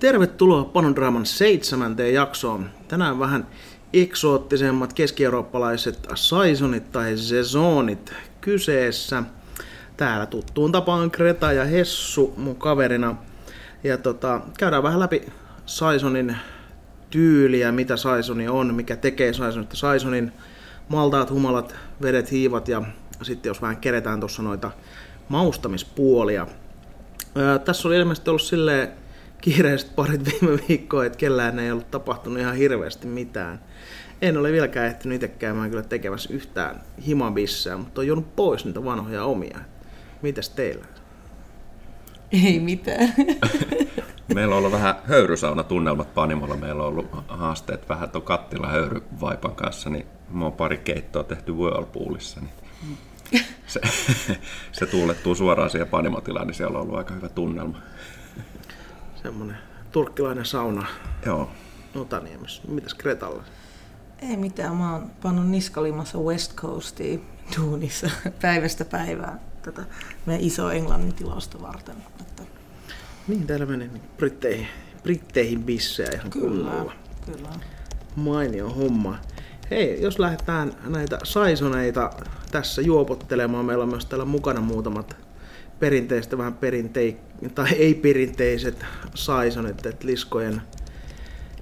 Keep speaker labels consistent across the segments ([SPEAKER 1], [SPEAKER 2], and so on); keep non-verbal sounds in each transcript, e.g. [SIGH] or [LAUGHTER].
[SPEAKER 1] Tervetuloa Panodraaman seitsemänteen jaksoon. Tänään vähän eksoottisemmat keski-eurooppalaiset saisonit tai sezonit kyseessä. Täällä tuttuun tapaan Kreta ja Hessu mun kaverina. Ja tota, käydään vähän läpi saisonin tyyliä, mitä saisoni on, mikä tekee saisonista saisonin. Maltaat, humalat, vedet, hiivat ja sitten jos vähän keretään tuossa noita maustamispuolia. Öö, tässä oli ilmeisesti ollut silleen kiireiset parit viime viikkoa, että kellään ei ollut tapahtunut ihan hirveästi mitään. En ole vieläkään ehtinyt itse käymään kyllä tekemässä yhtään himabissää, mutta on joudut pois niitä vanhoja omia. Mitäs teillä?
[SPEAKER 2] Ei mitään. [LAUGHS]
[SPEAKER 3] Meillä on ollut vähän höyrysauna-tunnelmat Panimolla. Meillä on ollut haasteet vähän tuon kattila höyryvaipan kanssa, niin mä oon pari keittoa tehty Whirlpoolissa. Niin se, [LAUGHS] se tuulettuu suoraan siihen Panimotilaan, niin siellä on ollut aika hyvä tunnelma
[SPEAKER 1] semmoinen turkkilainen sauna.
[SPEAKER 3] Joo.
[SPEAKER 1] Otaniemessä. Mitäs Kretalla?
[SPEAKER 2] Ei mitään, mä oon pannut niskalimassa West Coastiin duunissa [LAUGHS] päivästä päivään tätä meidän iso englannin tilausta varten. Että...
[SPEAKER 1] Niin, täällä meni niin Britteihin, Britteihin bissejä ihan
[SPEAKER 2] Kyllä,
[SPEAKER 1] kunnolla.
[SPEAKER 2] kyllä.
[SPEAKER 1] Mainio homma. Hei, jos lähdetään näitä saisoneita tässä juopottelemaan, meillä on myös täällä mukana muutamat perinteistä vähän perintei, tai ei-perinteiset saisonit, että liskojen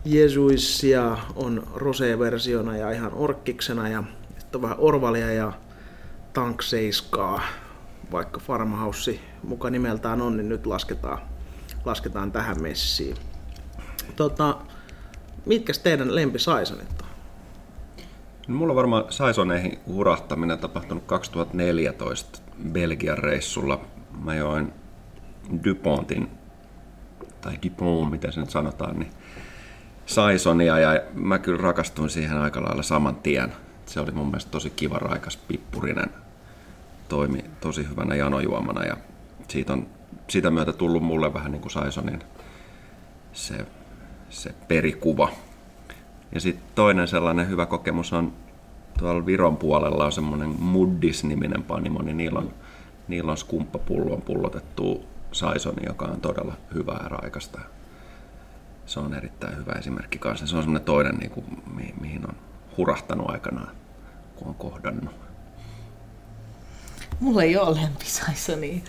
[SPEAKER 1] Jesuissia on rosé-versiona ja ihan orkkiksena ja sitten on vähän orvalia ja tankseiskaa, vaikka Farmhouse muka nimeltään on, niin nyt lasketaan, lasketaan tähän messiin. Tota, mitkä teidän lempisaisonit on?
[SPEAKER 3] No, mulla on varmaan saisoneihin hurahtaminen tapahtunut 2014 Belgian reissulla mä join Dupontin, tai Dupont, miten se nyt sanotaan, niin Saisonia ja mä kyllä rakastuin siihen aika lailla saman tien. Se oli mun mielestä tosi kiva, raikas, pippurinen, toimi tosi hyvänä janojuomana ja siitä on sitä myötä tullut mulle vähän niin kuin Saisonin se, se perikuva. Ja sitten toinen sellainen hyvä kokemus on tuolla Viron puolella on semmoinen Muddis-niminen panimo, niin niillä on niillä on skumppapulloon pullotettu saisoni, joka on todella hyvää ja raikasta. Se on erittäin hyvä esimerkki kanssa. Se on semmoinen toinen, niin kuin, mi- mihin on hurahtanut aikanaan, kun on kohdannut.
[SPEAKER 2] Mulla ei ole lempisaisoni.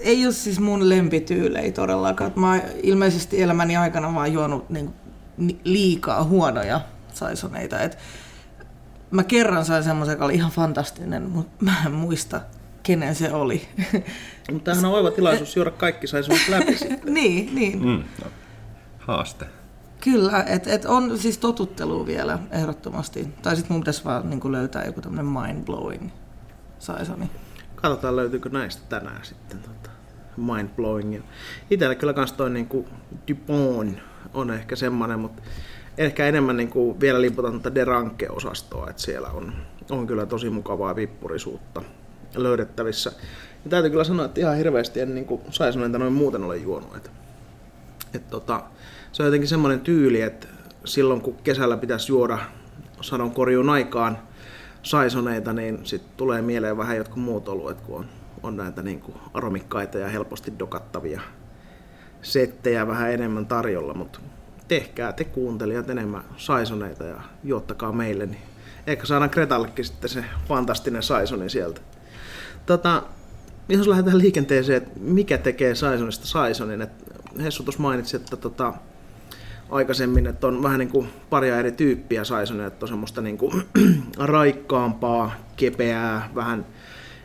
[SPEAKER 2] Ei ole siis mun lempityylei todellakaan. Mä ilmeisesti elämäni aikana vaan juonut niin, liikaa huonoja saisoneita. Et mä kerran sain semmoisen, joka oli ihan fantastinen, mutta mä en muista kenen se oli.
[SPEAKER 1] Mutta tämähän on oiva tilaisuus juoda kaikki saisi läpi [LAUGHS] sitten.
[SPEAKER 2] niin, niin.
[SPEAKER 3] Mm, no. Haaste.
[SPEAKER 2] Kyllä, että et on siis totuttelu vielä ehdottomasti. Tai sitten mun pitäisi vaan niin löytää joku tämmöinen mind-blowing saisoni.
[SPEAKER 1] Katsotaan löytyykö näistä tänään sitten tota, mind-blowing. Itellä kyllä kans toi niin kuin Dupont on ehkä semmoinen, mutta ehkä enemmän niin kuin vielä liputan tätä Deranke-osastoa, että siellä on, on kyllä tosi mukavaa vippurisuutta löydettävissä. Ja täytyy kyllä sanoa, että ihan hirveästi en niin kuin, saisonenta noin muuten ole juonut. Et, et, tota, se on jotenkin semmoinen tyyli, että silloin kun kesällä pitäisi juoda sadonkorjuun aikaan saisoneita, niin sitten tulee mieleen vähän jotkut muut oluet, kun on, on näitä niin kuin aromikkaita ja helposti dokattavia settejä vähän enemmän tarjolla, mutta tehkää te kuuntelijat enemmän saisoneita ja juottakaa meille, niin ehkä saadaan Kretallekin sitten se fantastinen saisoni sieltä. Tota, jos lähdetään liikenteeseen, että mikä tekee Saisonista Saisonin, että Hessu tuossa mainitsi, että tota, aikaisemmin, että on vähän niin kuin paria eri tyyppiä Saisonia, että on semmoista niin kuin [CLEARS THROAT] raikkaampaa, kepeää, vähän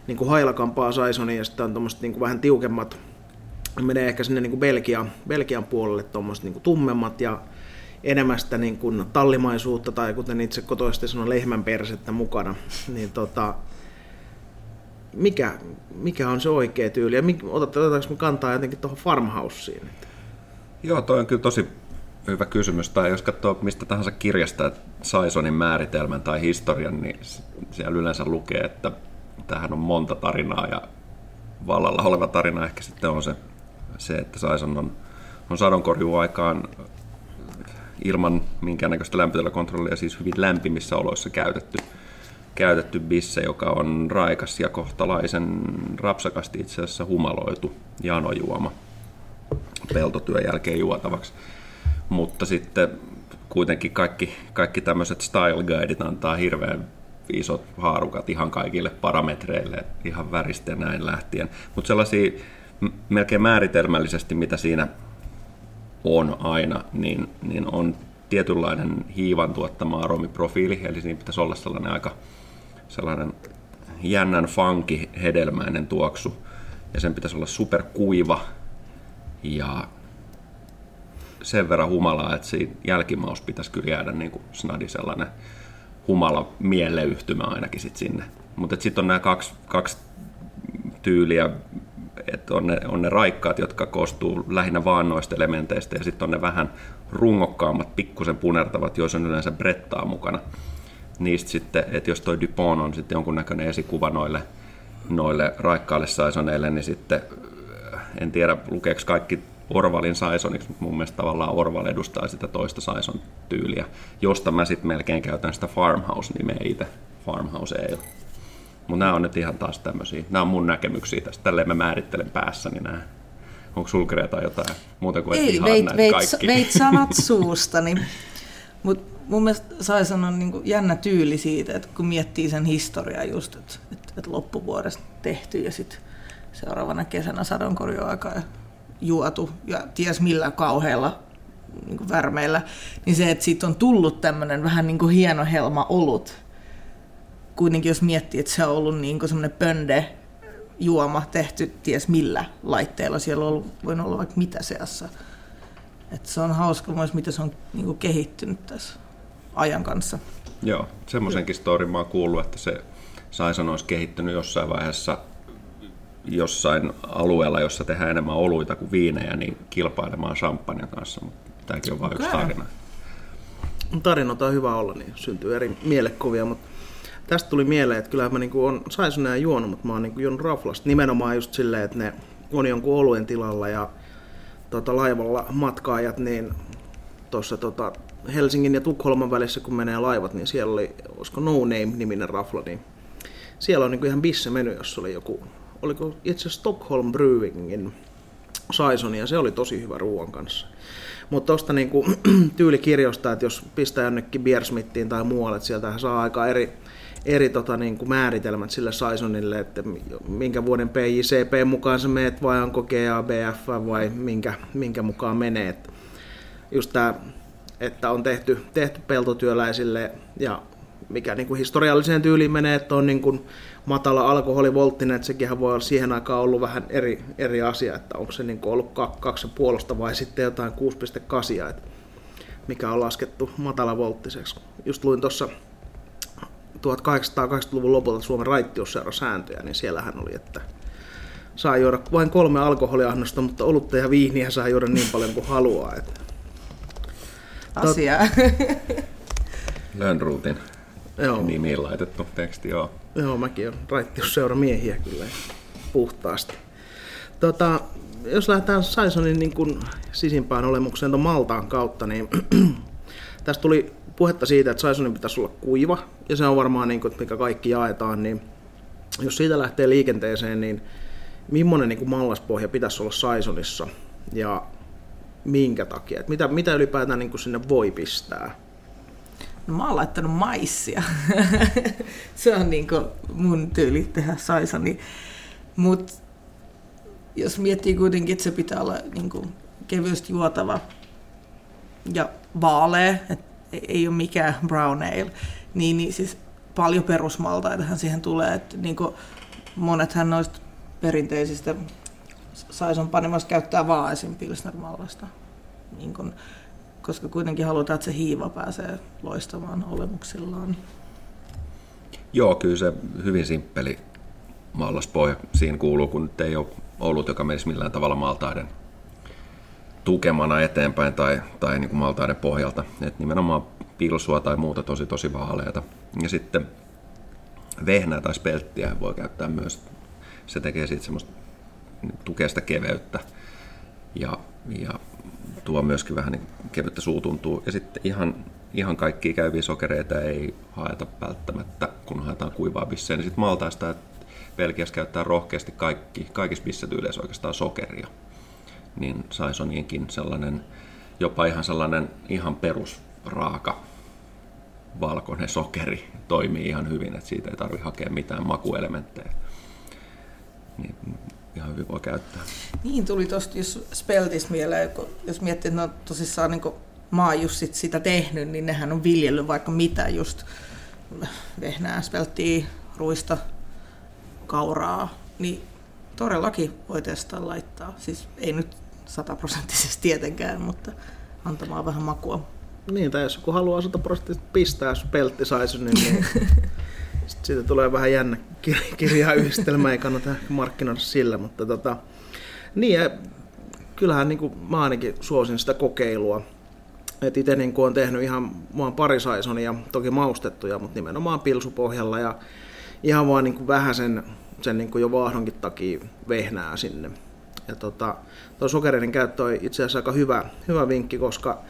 [SPEAKER 1] niin kuin hailakampaa Saisonia ja sitten on tuommoista niin kuin vähän tiukemmat, menee ehkä sinne niin kuin Belgian, Belgian puolelle tuommoiset niin kuin tummemmat ja enemmän sitä niin kuin tallimaisuutta tai kuten itse kotoisesti sanon lehmänpersettä mukana, niin tota, mikä, mikä on se oikea tyyli ja otetaanko me kantaa jotenkin tuohon farmhouseen?
[SPEAKER 3] Joo, toi on kyllä tosi hyvä kysymys. Tai jos katsoo mistä tahansa kirjasta Saisonin määritelmän tai historian, niin siellä yleensä lukee, että tähän on monta tarinaa ja vallalla oleva tarina ehkä sitten on se, se että Saison on, on sadonkorjuaikaan ilman minkäännäköistä lämpötilakontrollia, siis hyvin lämpimissä oloissa käytetty käytetty bisse, joka on raikas ja kohtalaisen rapsakasti itse asiassa humaloitu janojuoma. peltotyön jälkeen juotavaksi. Mutta sitten kuitenkin kaikki, kaikki tämmöiset style guideit antaa hirveän isot haarukat ihan kaikille parametreille, ihan väristä ja näin lähtien. Mutta sellaisia melkein määritelmällisesti, mitä siinä on aina, niin, niin on tietynlainen hiivan tuottama aromiprofiili, eli siinä pitäisi olla sellainen aika sellainen jännän funky hedelmäinen tuoksu, ja sen pitäisi olla superkuiva ja sen verran humalaa, että siinä jälkimaus pitäisi kyllä jäädä niin kuin snadi sellainen humala mieleyhtymä ainakin sit sinne. Mutta sitten on nämä kaksi, kaksi tyyliä, että on ne, on ne raikkaat, jotka koostuu lähinnä vaan noista elementeistä, ja sitten on ne vähän rungokkaammat, pikkusen punertavat, joissa on yleensä brettaa mukana. Niistä sitten, että jos toi Dupont on sitten jonkunnäköinen esikuva noille, noille raikkaille saisoneille, niin sitten en tiedä lukeeko kaikki Orvalin Saisoniksi, mutta mun mielestä tavallaan Orval edustaa sitä toista Saison tyyliä, josta mä sitten melkein käytän sitä Farmhouse-nimeä itse. Farmhouse ei ole. Mutta nämä on nyt ihan taas tämmöisiä, nämä on mun näkemyksiä tästä, tälleen mä määrittelen päässäni nämä. Onko sulla tai jotain muuta kuin
[SPEAKER 2] Ei, veit, veit, kaikki? veit sanat [LAUGHS] suustani. Mutta mun mielestä Saison on niinku jännä tyyli siitä, että kun miettii sen historiaa just, että et, et loppuvuodesta tehty ja sitten seuraavana kesänä sadonkorjuaika ja juotu ja ties millä kauheilla niin värmeillä, niin se, että siitä on tullut tämmöinen vähän niin kuin hieno helma olut. Kuitenkin jos miettii, että se on ollut niin semmoinen pönde juoma tehty ties millä laitteella. Siellä on ollut, voinut olla vaikka mitä seassa. että se on hauska myös, miten se on niin kuin kehittynyt tässä ajan kanssa.
[SPEAKER 3] Joo, semmoisenkin storin mä oon kuullut, että se Saison olisi kehittynyt jossain vaiheessa jossain alueella, jossa tehdään enemmän oluita kuin viinejä, niin kilpailemaan champagnen kanssa, mutta tämäkin on vain yksi tarina.
[SPEAKER 1] Tarinoita on hyvä olla, niin syntyy eri mielekuvia, mutta tästä tuli mieleen, että kyllä mä niin on Saisoneja juonut, mutta mä oon niin juonut raflasta nimenomaan just silleen, että ne on jonkun oluen tilalla ja tota, laivalla matkaajat, niin tuossa tota, Helsingin ja Tukholman välissä, kun menee laivat, niin siellä oli, olisiko No Name-niminen rafla, niin siellä on niin ihan bisse meny, jos oli joku oliko itse Stockholm Brewingin Saison, ja se oli tosi hyvä ruoan kanssa. Mutta tuosta niinku, [CLEARS THROAT] tyylikirjosta, että jos pistää jonnekin Beersmithiin tai muualle, että sieltä saa aika eri, eri tota, niinku määritelmät sille Saisonille, että minkä vuoden PJCP mukaan sä meet, vai onko GABF vai minkä, minkä mukaan menee. just tämä, että on tehty, tehty peltotyöläisille ja mikä niin kuin historialliseen tyyliin menee, että on niin kuin matala alkoholivolttinen, että sekin voi olla siihen aikaan ollut vähän eri, eri asia, että onko se niin kuin ollut kaksi puolosta vai sitten jotain 6,8, että mikä on laskettu matalavolttiseksi. Just luin tuossa 1880-luvun lopulta Suomen sääntöjä, niin siellähän oli, että saa juoda vain kolme alkoholiahnosta, mutta olutta ja viiniä saa juoda niin paljon kuin haluaa. Että...
[SPEAKER 2] Asia.
[SPEAKER 3] Lönnruutin [LAUGHS] Joo. nimiin laitettu teksti, joo.
[SPEAKER 1] Joo, mäkin olen raittiusseura miehiä kyllä puhtaasti. Tota, jos lähdetään Saisonin niin kuin sisimpään olemukseen tuon Maltaan kautta, niin [CLEARS THROAT] tästä tuli puhetta siitä, että Saisonin pitäisi olla kuiva, ja se on varmaan niin kuin, mikä kaikki jaetaan, niin jos siitä lähtee liikenteeseen, niin millainen niin kuin mallaspohja pitäisi olla Saisonissa, ja minkä takia? Että mitä, mitä ylipäätään niin kuin sinne voi pistää?
[SPEAKER 2] No mä oon laittanut maissia. [LAUGHS] se on niin mun tyyli tehdä saisoni. Mutta jos miettii kuitenkin, että se pitää olla niin kevyesti juotava ja vaalea, että ei ole mikään brown ale, niin, niin siis paljon perusmaltaitahan siihen tulee. Että niin monethan noista perinteisistä saison panemasta käyttää vaan esim. pilsnermallasta. Niin kun, koska kuitenkin halutaan, että se hiiva pääsee loistamaan olemuksillaan.
[SPEAKER 3] Joo, kyllä se hyvin simppeli mallaspohja siinä kuuluu, kun nyt ei ole ollut, joka menisi millään tavalla maltaiden tukemana eteenpäin tai, tai niin kuin maltaiden pohjalta. Et nimenomaan pilsua tai muuta tosi tosi vaaleita. Ja sitten vehnää tai spelttiä voi käyttää myös. Se tekee siitä semmoista tukee sitä keveyttä. Ja, ja tuo myöskin vähän niin kevyttä suutuntuu. Ja sitten ihan, ihan kaikkia käyviä sokereita ei haeta välttämättä, kun haetaan kuivaa bissejä. Niin sitten maltaista, että Belgiassa käyttää rohkeasti kaikki, kaikissa bissetyyleissä oikeastaan sokeria. niin Saisoniinkin sellainen, jopa ihan sellainen ihan perusraaka valkoinen sokeri toimii ihan hyvin, että siitä ei tarvitse hakea mitään makuelementtejä. Niin ihan hyvin voi käyttää.
[SPEAKER 2] Niin tuli tuosta jos speltis mieleen, jos miettii, että no tosissaan niin maajussit sitä tehnyt, niin nehän on viljellyt vaikka mitä just vehnää, spelttiä, ruista, kauraa, niin todellakin voi testaa laittaa. Siis ei nyt sataprosenttisesti tietenkään, mutta antamaan vähän makua.
[SPEAKER 1] Niin, tai jos joku haluaa sataprosenttisesti pistää speltti saisi, niin, [LAUGHS] niin siitä tulee vähän jännä kirjayhdistelmä, ei kannata markkinoida sillä, mutta tota, niin, ja kyllähän niin kuin, mä ainakin suosin sitä kokeilua. Et itse niin on tehnyt ihan vaan pari saisonia, toki maustettuja, mutta nimenomaan pilsupohjalla ja ihan vaan niin kuin vähän sen, sen niin kuin jo vaahdonkin takia vehnää sinne. Ja tota, tuo sokereiden käyttö on itse asiassa aika hyvä, hyvä vinkki, koska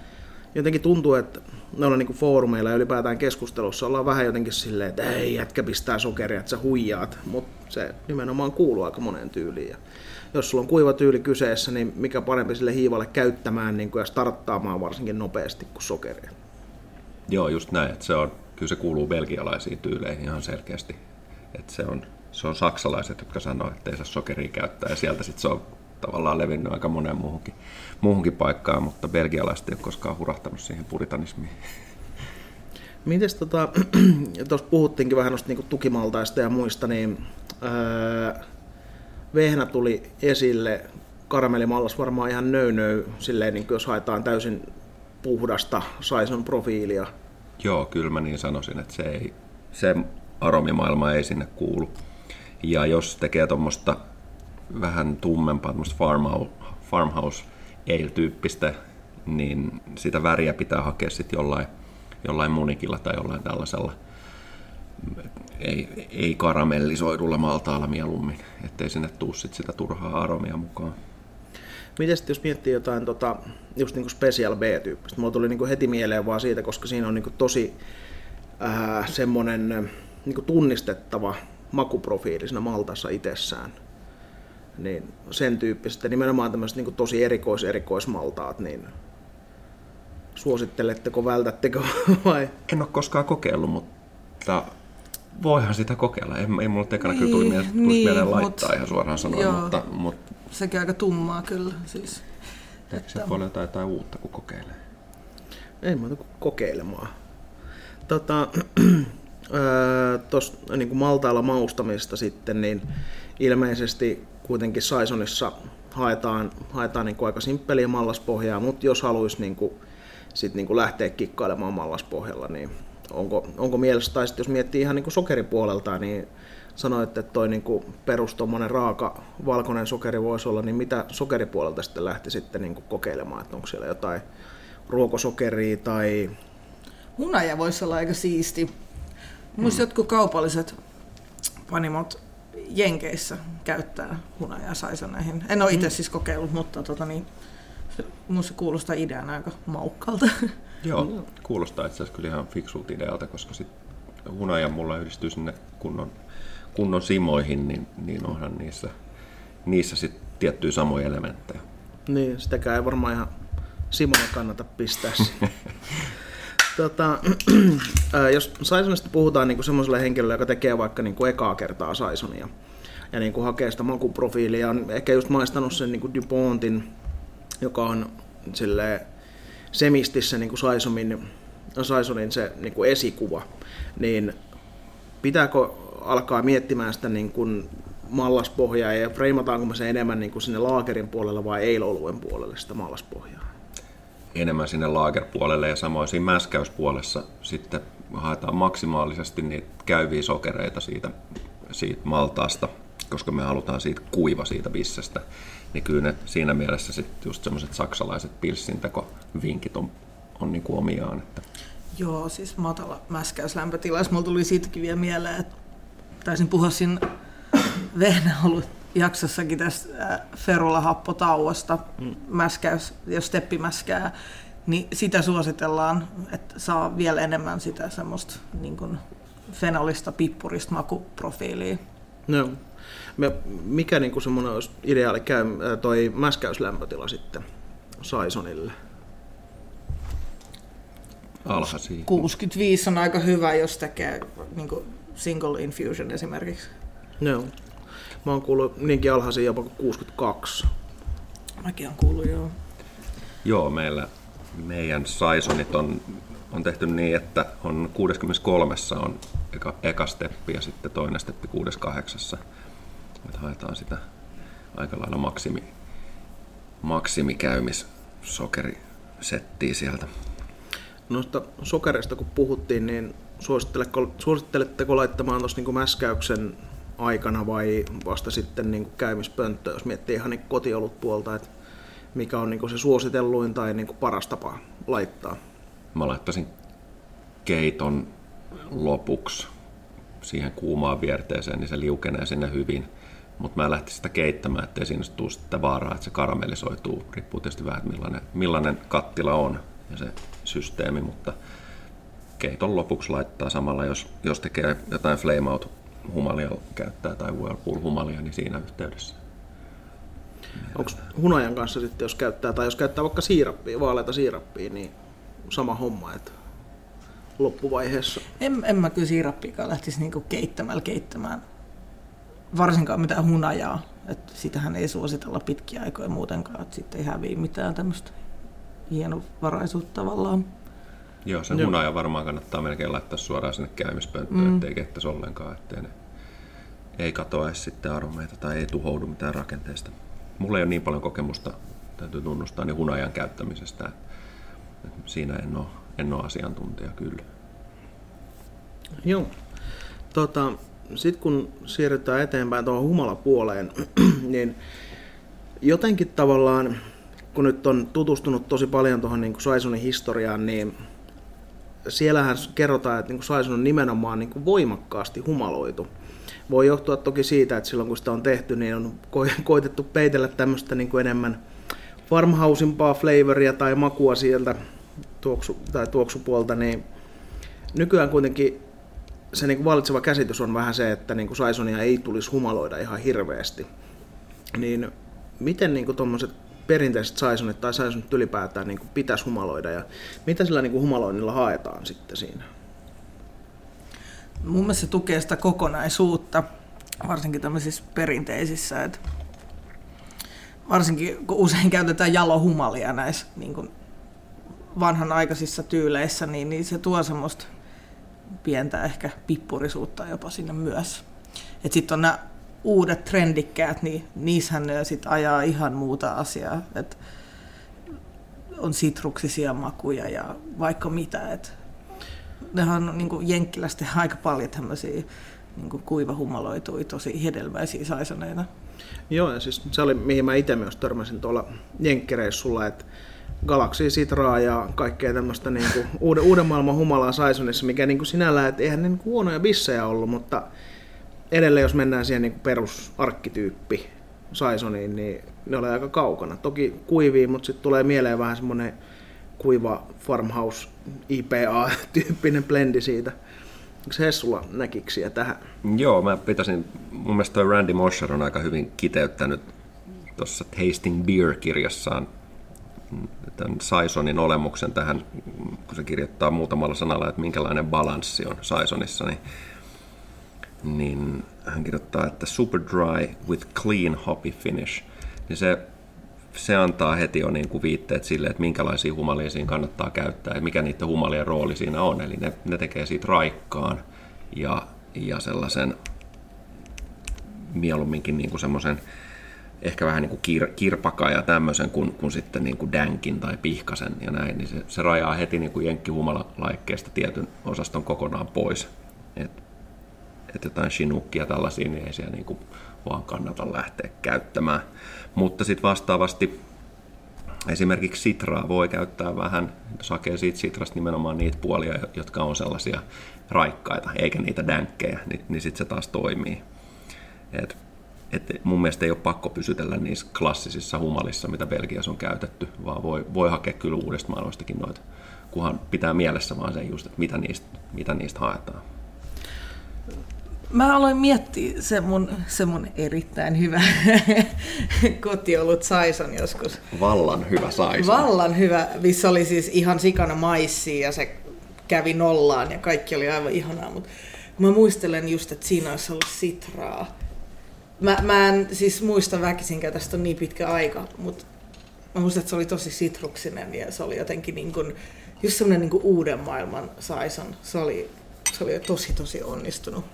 [SPEAKER 1] jotenkin tuntuu, että noilla niin foorumeilla ja ylipäätään keskustelussa ollaan vähän jotenkin silleen, että ei jätkä pistää sokeria, että sä huijaat, mutta se nimenomaan kuuluu aika moneen tyyliin. Ja jos sulla on kuiva tyyli kyseessä, niin mikä parempi sille hiivalle käyttämään niin kuin ja starttaamaan varsinkin nopeasti kuin sokeria.
[SPEAKER 3] Joo, just näin. Että se on, kyllä se kuuluu belgialaisiin tyyleihin ihan selkeästi. Että se on, se on saksalaiset, jotka sanoo, että ei saa sokeria käyttää ja sieltä sitten se on tavallaan levinnyt aika moneen muuhunkin, muuhunkin paikkaan, mutta belgialaiset ei ole koskaan hurahtanut siihen puritanismiin. [LAUGHS]
[SPEAKER 1] Mites tota, [CLEARS THROAT] tuossa puhuttiinkin vähän noista niinku tukimaltaista ja muista, niin öö, vehnä tuli esille, karamellimallas varmaan ihan nöynöy, silleen niin jos haetaan täysin puhdasta Saison profiilia.
[SPEAKER 3] Joo, kyllä mä niin sanoisin, että se, ei, se aromimaailma ei sinne kuulu. Ja jos tekee tuommoista vähän tummempaa, farmhouse, farmhouse ale-tyyppistä, niin sitä väriä pitää hakea sitten jollain, jollain munikilla tai jollain tällaisella ei, ei karamellisoidulla maltaalla mieluummin, ettei sinne tuu sit sitä turhaa aromia mukaan.
[SPEAKER 1] Miten jos miettii jotain tota, just niin Special B-tyyppistä? Mulla tuli niin heti mieleen vaan siitä, koska siinä on niin tosi äh, semmoinen niin tunnistettava makuprofiili siinä maltassa itsessään niin sen tyyppiset, nimenomaan tämmöiset niin tosi erikois-erikoismaltaat, niin suositteletteko, vältättekö [LAUGHS] vai?
[SPEAKER 3] En ole koskaan kokeillut, mutta voihan sitä kokeilla. Ei, ei mulle tekana niin, kyllä tuli mieleen, niin, mieleen laittaa mut, ihan suoraan sanoen, joo, mutta, mutta...
[SPEAKER 2] Sekin aika tummaa kyllä. Siis,
[SPEAKER 3] Eikö se paljon jotain, jotain uutta, kun kokeilee?
[SPEAKER 1] Ei muuta kuin kokeilemaan. Tota, [CLEARS THROAT] tuossa niin maltailla maustamista sitten, niin ilmeisesti kuitenkin Saisonissa haetaan, haetaan niin kuin aika simppeliä mallaspohjaa, mutta jos haluaisi niin kuin, sit niin kuin lähteä kikkailemaan mallaspohjalla, niin onko, onko mielessä, tai sitten jos miettii ihan niin kuin sokeripuolelta, niin sanoitte, että toi niin kuin perus raaka valkoinen sokeri voisi olla, niin mitä sokeripuolelta sitten lähti sitten niin kuin kokeilemaan, että onko siellä jotain ruokosokeria tai...
[SPEAKER 2] Hunaja voisi olla aika siisti. Muista hmm. jotkut kaupalliset panimot Jenkeissä käyttää hunajaa saisoneihin. En ole itse mm. siis kokeillut, mutta tota, niin, minusta kuulostaa ideana aika maukkalta. [LAUGHS]
[SPEAKER 3] Joo, kuulostaa itse asiassa kyllä ihan fiksulta idealta, koska sit hunaja mulla yhdistyy sinne kunnon, kunnon simoihin, niin, niin onhan niissä, niissä sitten tiettyjä samoja elementtejä.
[SPEAKER 1] Niin, sitäkään ei varmaan ihan Simoja kannata pistää [LAUGHS] tota, [CLEARS THROAT] jos Saisonista puhutaan niin semmoiselle henkilölle, joka tekee vaikka niin kuin ekaa kertaa Saisonia, ja niin kuin hakee sitä makuprofiilia, on ehkä just maistanut sen niin kuin Dupontin, joka on sille semistissä niin kuin Saisonin, Saisonin se niin kuin esikuva, niin pitääkö alkaa miettimään sitä niin kuin mallaspohjaa ja freimataanko me se enemmän niin kuin sinne laakerin puolelle vai eiloluen puolelle sitä mallaspohjaa?
[SPEAKER 3] Enemmän sinne laagerpuolelle ja samoin siinä mäskäyspuolessa sitten haetaan maksimaalisesti niitä käyviä sokereita siitä, siitä maltaasta, koska me halutaan siitä kuiva siitä bissestä. Niin kyllä ne, siinä mielessä sitten just semmoiset saksalaiset pilssintekovinkit on, on niin kuin omiaan. Että.
[SPEAKER 2] Joo, siis matala mäskäyslämpötilassa. Mulla tuli siitäkin vielä mieleen, että taisin puhua siinä vehnäolut jaksossakin tästä äh, ferulahapotauosta, mm. mäskäys, jos steppi mäskää, niin sitä suositellaan, että saa vielä enemmän sitä semmoista niin kuin fenolista, pippurista makuprofiilia.
[SPEAKER 1] No. Me, mikä niin semmoinen olisi ideaali käy, toi mäskäyslämpötila sitten Saisonille?
[SPEAKER 3] Alhaisia.
[SPEAKER 2] 65 on aika hyvä, jos tekee niin kuin single infusion esimerkiksi.
[SPEAKER 1] No. Mä oon kuullut niinkin alhaisia jopa kuin 62.
[SPEAKER 2] Mäkin on kuullut, joo.
[SPEAKER 3] Joo, meillä meidän Saisonit on, on tehty niin, että on 63 on eka, eka steppi ja sitten toinen steppi 68. Että haetaan sitä aika lailla maksimi, maksimikäymissokerisettiä sieltä.
[SPEAKER 1] Noista sokereista kun puhuttiin, niin suositteletteko, suositteletteko laittamaan tuossa niin mäskäyksen aikana vai vasta sitten niin käymispönttöä, jos miettii ihan niin kotiolut puolta, että mikä on niin se suositelluin tai niin paras tapa laittaa?
[SPEAKER 3] Mä laittaisin keiton lopuksi siihen kuumaan vierteeseen, niin se liukenee sinne hyvin. Mutta mä lähtisin sitä keittämään, ettei siinä tule sitä vaaraa, että se karamellisoituu. Riippuu tietysti vähän, että millainen, millainen kattila on ja se systeemi, mutta keiton lopuksi laittaa samalla, jos, jos tekee jotain flame out humalia käyttää tai whirlpool humalia, niin siinä yhteydessä.
[SPEAKER 1] Onko hunajan kanssa sitten, jos käyttää, tai jos käyttää vaikka siirappia, vaaleita siirappia, niin sama homma, että loppuvaiheessa?
[SPEAKER 2] En, en mä kyllä siirappiikaan lähtisi niinku keittämällä keittämään. Varsinkaan mitään hunajaa. Et sitähän ei suositella pitkiä aikoja muutenkaan, että sitten ei häviä mitään tämmöistä hienovaraisuutta tavallaan.
[SPEAKER 3] Joo, sen Joo. hunaja varmaan kannattaa melkein laittaa suoraan sinne käymispönttöön, mm. ettei kehtäisi ollenkaan, ettei ne ei katoa sitten aromeita tai ei tuhoudu mitään rakenteesta. Mulla ei ole niin paljon kokemusta, täytyy tunnustaa, niin hunajan käyttämisestä. Siinä en ole, en ole asiantuntija kyllä.
[SPEAKER 1] Joo. Tota, Sitten kun siirrytään eteenpäin tuohon humalapuoleen, [CLEARS THROAT] niin jotenkin tavallaan, kun nyt on tutustunut tosi paljon tuohon niin Saisonin historiaan, niin siellähän kerrotaan, että niin Saison on nimenomaan niin kuin voimakkaasti humaloitu. Voi johtua toki siitä, että silloin kun sitä on tehty, niin on koitettu [LAUGHS] peitellä tämmöistä niin kuin enemmän farmhouseimpaa flavoria tai makua sieltä tuoksu, tai tuoksupuolta, niin nykyään kuitenkin se niin kuin valitseva käsitys on vähän se, että niin kuin Saisonia ei tulisi humaloida ihan hirveästi. Niin miten niin kuin perinteiset saisonit tai saisonit ylipäätään niin kuin pitäisi humaloida ja mitä sillä niin kuin humaloinnilla haetaan sitten siinä?
[SPEAKER 2] Mun mielestä se tukee sitä kokonaisuutta, varsinkin tämmöisissä perinteisissä, että varsinkin kun usein käytetään jalohumalia näissä niin kuin vanhanaikaisissa tyyleissä, niin, niin se tuo semmoista pientä ehkä pippurisuutta jopa sinne myös. Sitten on nämä uudet trendikkäät, niin niissähän ne sit ajaa ihan muuta asiaa. Et on sitruksisia makuja ja vaikka mitä. Et nehän on niin Jenkkilästä aika paljon tämmöisiä niin kuivahumaloituja, tosi hedelmäisiä saisoneita.
[SPEAKER 1] Joo, ja siis se oli, mihin mä itse myös törmäsin tuolla Jenkkireissulla, että Galaxy Citraa ja kaikkea tämmöistä niin uuden, uuden maailman humalaa Saisonissa, mikä niin kuin sinällään, että eihän ne niin huonoja bissejä ollut, mutta edelleen jos mennään siihen niin perusarkkityyppi Saisoniin, niin ne oli aika kaukana. Toki kuivii, mutta sitten tulee mieleen vähän semmoinen kuiva farmhouse IPA-tyyppinen [LAUGHS] blendi siitä. Onko se sulla näkiksiä tähän?
[SPEAKER 3] Joo, mä pitäisin, mun mielestä toi Randy Mosher on aika hyvin kiteyttänyt tuossa Tasting Beer-kirjassaan tämän Saisonin olemuksen tähän, kun se kirjoittaa muutamalla sanalla, että minkälainen balanssi on Saisonissa, niin niin hän kirjoittaa, että super dry with clean hoppy finish. Niin se, se antaa heti jo niin kuin viitteet sille, että minkälaisia humalia siinä kannattaa käyttää ja mikä niiden humalien rooli siinä on. Eli ne, ne tekee siitä raikkaan ja, ja sellaisen mieluumminkin niin kuin semmoisen ehkä vähän niin kuin kir, kirpaka ja tämmöisen kuin, kuin sitten niin kuin dänkin tai pihkasen ja näin, niin se, se rajaa heti niin kuin jenkkihumala-laikkeesta tietyn osaston kokonaan pois. Et että jotain Chinookia tällaisia, niin ei siellä niin kuin vaan kannata lähteä käyttämään. Mutta sitten vastaavasti esimerkiksi Sitraa voi käyttää vähän, jos hakee siitä Sitrasta nimenomaan niitä puolia, jotka on sellaisia raikkaita, eikä niitä dänkkejä, niin, niin sitten se taas toimii. Et, et mun mielestä ei ole pakko pysytellä niissä klassisissa humalissa, mitä Belgiassa on käytetty, vaan voi, voi hakea kyllä uudesta maailmastakin noita, kunhan pitää mielessä vaan se just, että mitä niistä, mitä niistä haetaan
[SPEAKER 2] Mä aloin miettiä se mun, se mun erittäin hyvä [LAUGHS] kotiolut Saison joskus.
[SPEAKER 3] Vallan hyvä saison.
[SPEAKER 2] Vallan hyvä, missä oli siis ihan sikana maissia ja se kävi nollaan ja kaikki oli aivan ihanaa, mutta mä muistelen just, että siinä olisi ollut sitraa. Mä, mä en siis muista väkisinkään, tästä on niin pitkä aika, mutta mä muistan, että se oli tosi sitruksinen ja se oli jotenkin niin kuin, just semmoinen niin uuden maailman saison. Se oli, se oli tosi tosi onnistunut.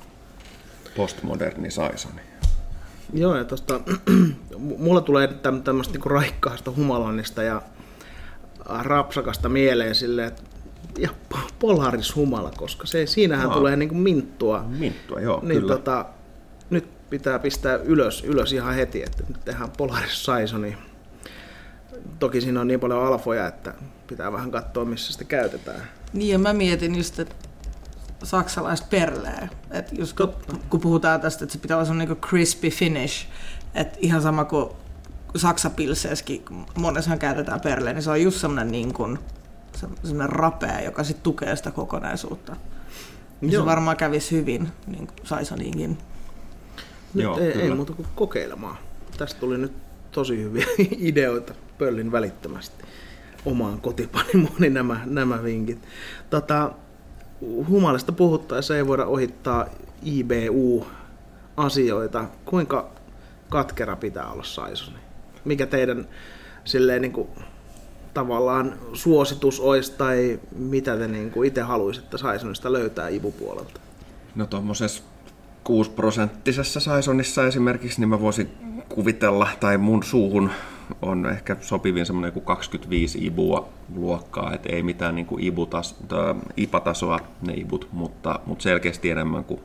[SPEAKER 3] Postmoderni saisoni.
[SPEAKER 1] Joo, ja tosta, [CLEARS THROAT] mulla tulee tämmöistä niinku raikkaasta humalannista ja rapsakasta mieleen silleen, että ja Polaris humala, koska se, siinähän no. tulee niinku minttua.
[SPEAKER 3] Minttua, joo,
[SPEAKER 1] niin
[SPEAKER 3] kyllä.
[SPEAKER 1] Tota, nyt pitää pistää ylös, ylös ihan heti, että nyt tehdään Polaris Saisoni. Toki siinä on niin paljon alfoja, että pitää vähän katsoa, missä sitä käytetään.
[SPEAKER 2] Niin, ja mä mietin just, että saksalaista perleä. Et just kun, kun puhutaan tästä, että se pitää olla semmoinen niin crispy finish, että ihan sama kuin saksapilseessäkin, monessa käytetään perleä, niin se on just semmoinen niin kuin, semmoinen rapea, joka sitten tukee sitä kokonaisuutta. Niin se varmaan kävisi hyvin, niin kuin Saisoniinkin.
[SPEAKER 1] Nyt Joo, ei, ei muuta kuin kokeilemaan. Tästä tuli nyt tosi hyviä [LAUGHS] ideoita pöllin välittömästi omaan kotipanimooni nämä, nämä vinkit. Tota, humalista puhuttaessa ei voida ohittaa IBU-asioita. Kuinka katkera pitää olla Saisoni? Mikä teidän silleen niin kuin, tavallaan suositus olisi tai mitä te niin kuin itse haluaisitte Saisonista löytää ibupuolelta?
[SPEAKER 3] No tuommoisessa 6 prosenttisessa Saisonissa esimerkiksi, niin mä voisin kuvitella, tai mun suuhun on ehkä sopivin semmoinen kuin 25 ibua luokkaa, että ei mitään niin kuin ibutas, ipatasoa ne ibut, mutta, mutta selkeästi enemmän kuin,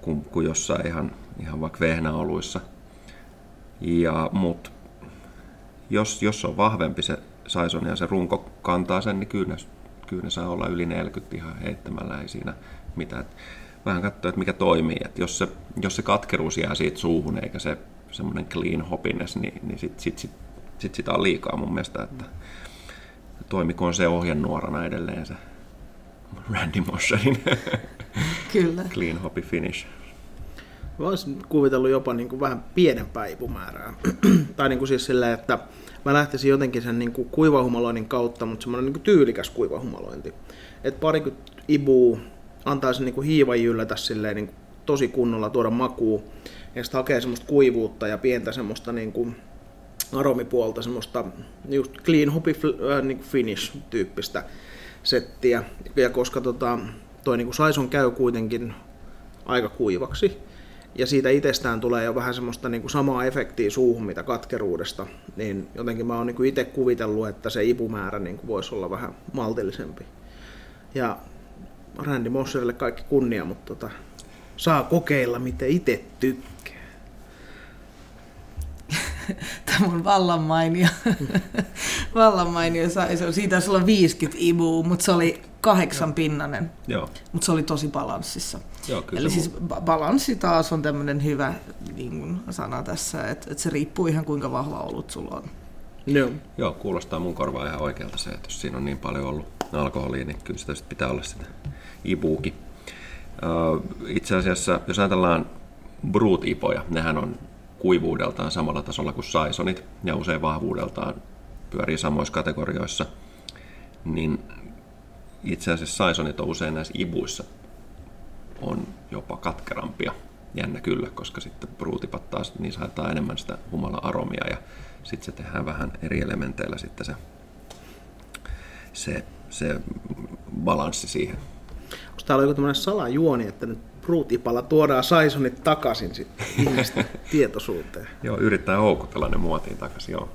[SPEAKER 3] kuin, kuin jossain ihan, ihan vaikka vehnäoluissa. Ja, mut, jos, jos on vahvempi se saison ja se runko kantaa sen, niin kyllä ne, kyllä ne saa olla yli 40 ihan heittämällä, ei siinä mitään. Vähän katsoa, että mikä toimii. Että jos, se, jos se katkeruus jää siitä suuhun eikä se semmoinen clean hoppiness, niin, niin sit, sit, sit, sit sitä on liikaa mun mielestä, että toimikoon se ohjenuorana edelleen se Randy Mosherin [LAUGHS]
[SPEAKER 2] Kyllä.
[SPEAKER 3] clean hoppy finish.
[SPEAKER 1] Mä olisin kuvitellut jopa niin kuin vähän pienempää ipumäärää. [CLEARS THROAT] tai niin kuin siis silleen, että mä lähtisin jotenkin sen niin kuin kuivahumaloinnin kautta, mutta semmoinen niin kuin tyylikäs kuivahumalointi. Että parikymmentä ibu antaa sen niin kuin hiivan jyllätä silleen niin kuin tosi kunnolla, tuoda makuu ja sitten hakee semmoista kuivuutta ja pientä semmoista niin kuin aromipuolta, semmoista just clean äh, niin kuin finish tyyppistä settiä. Ja koska tota, toi niin kuin saison käy kuitenkin aika kuivaksi, ja siitä itsestään tulee jo vähän semmoista niin kuin samaa efektiä suuhun, mitä katkeruudesta, niin jotenkin mä oon niin itse kuvitellut, että se ipumäärä niin kuin voisi olla vähän maltillisempi. Ja Randy Mosserille kaikki kunnia, mutta tota, saa kokeilla, miten itse tykkää. [LAUGHS]
[SPEAKER 2] Tämä on vallan mainio. [LAUGHS] vallan mainio saiso. Siitä olisi olla 50 ibu, mutta se oli kahdeksan Joo. pinnanen.
[SPEAKER 3] Joo.
[SPEAKER 2] Mutta se oli tosi balanssissa.
[SPEAKER 3] Joo, kyllä
[SPEAKER 2] Eli siis balanssi taas on tämmöinen hyvä niin kuin sana tässä, että, että se riippuu ihan kuinka vahva olut sulla on.
[SPEAKER 3] Joo. Joo, kuulostaa mun korvaa ihan oikealta se, että jos siinä on niin paljon ollut alkoholia, niin kyllä sitä pitää olla sitä ibuukin. Itse asiassa, jos ajatellaan brut-ipoja, nehän on kuivuudeltaan samalla tasolla kuin Saisonit ja usein vahvuudeltaan pyörii samoissa kategorioissa, niin itse asiassa Saisonit on usein näissä ibuissa on jopa katkerampia. Jännä kyllä, koska sitten bruutipat taas, niin saattaa enemmän sitä humala-aromia ja sitten se tehdään vähän eri elementeillä sitten se, se, se balanssi siihen.
[SPEAKER 1] Onko täällä joku tämmöinen salajuoni, että nyt Bruutipalla tuodaan Saisonit takaisin sitten ihmisten [LAUGHS] tietoisuuteen.
[SPEAKER 3] Joo, yrittää houkutella ne muotiin takaisin, joo.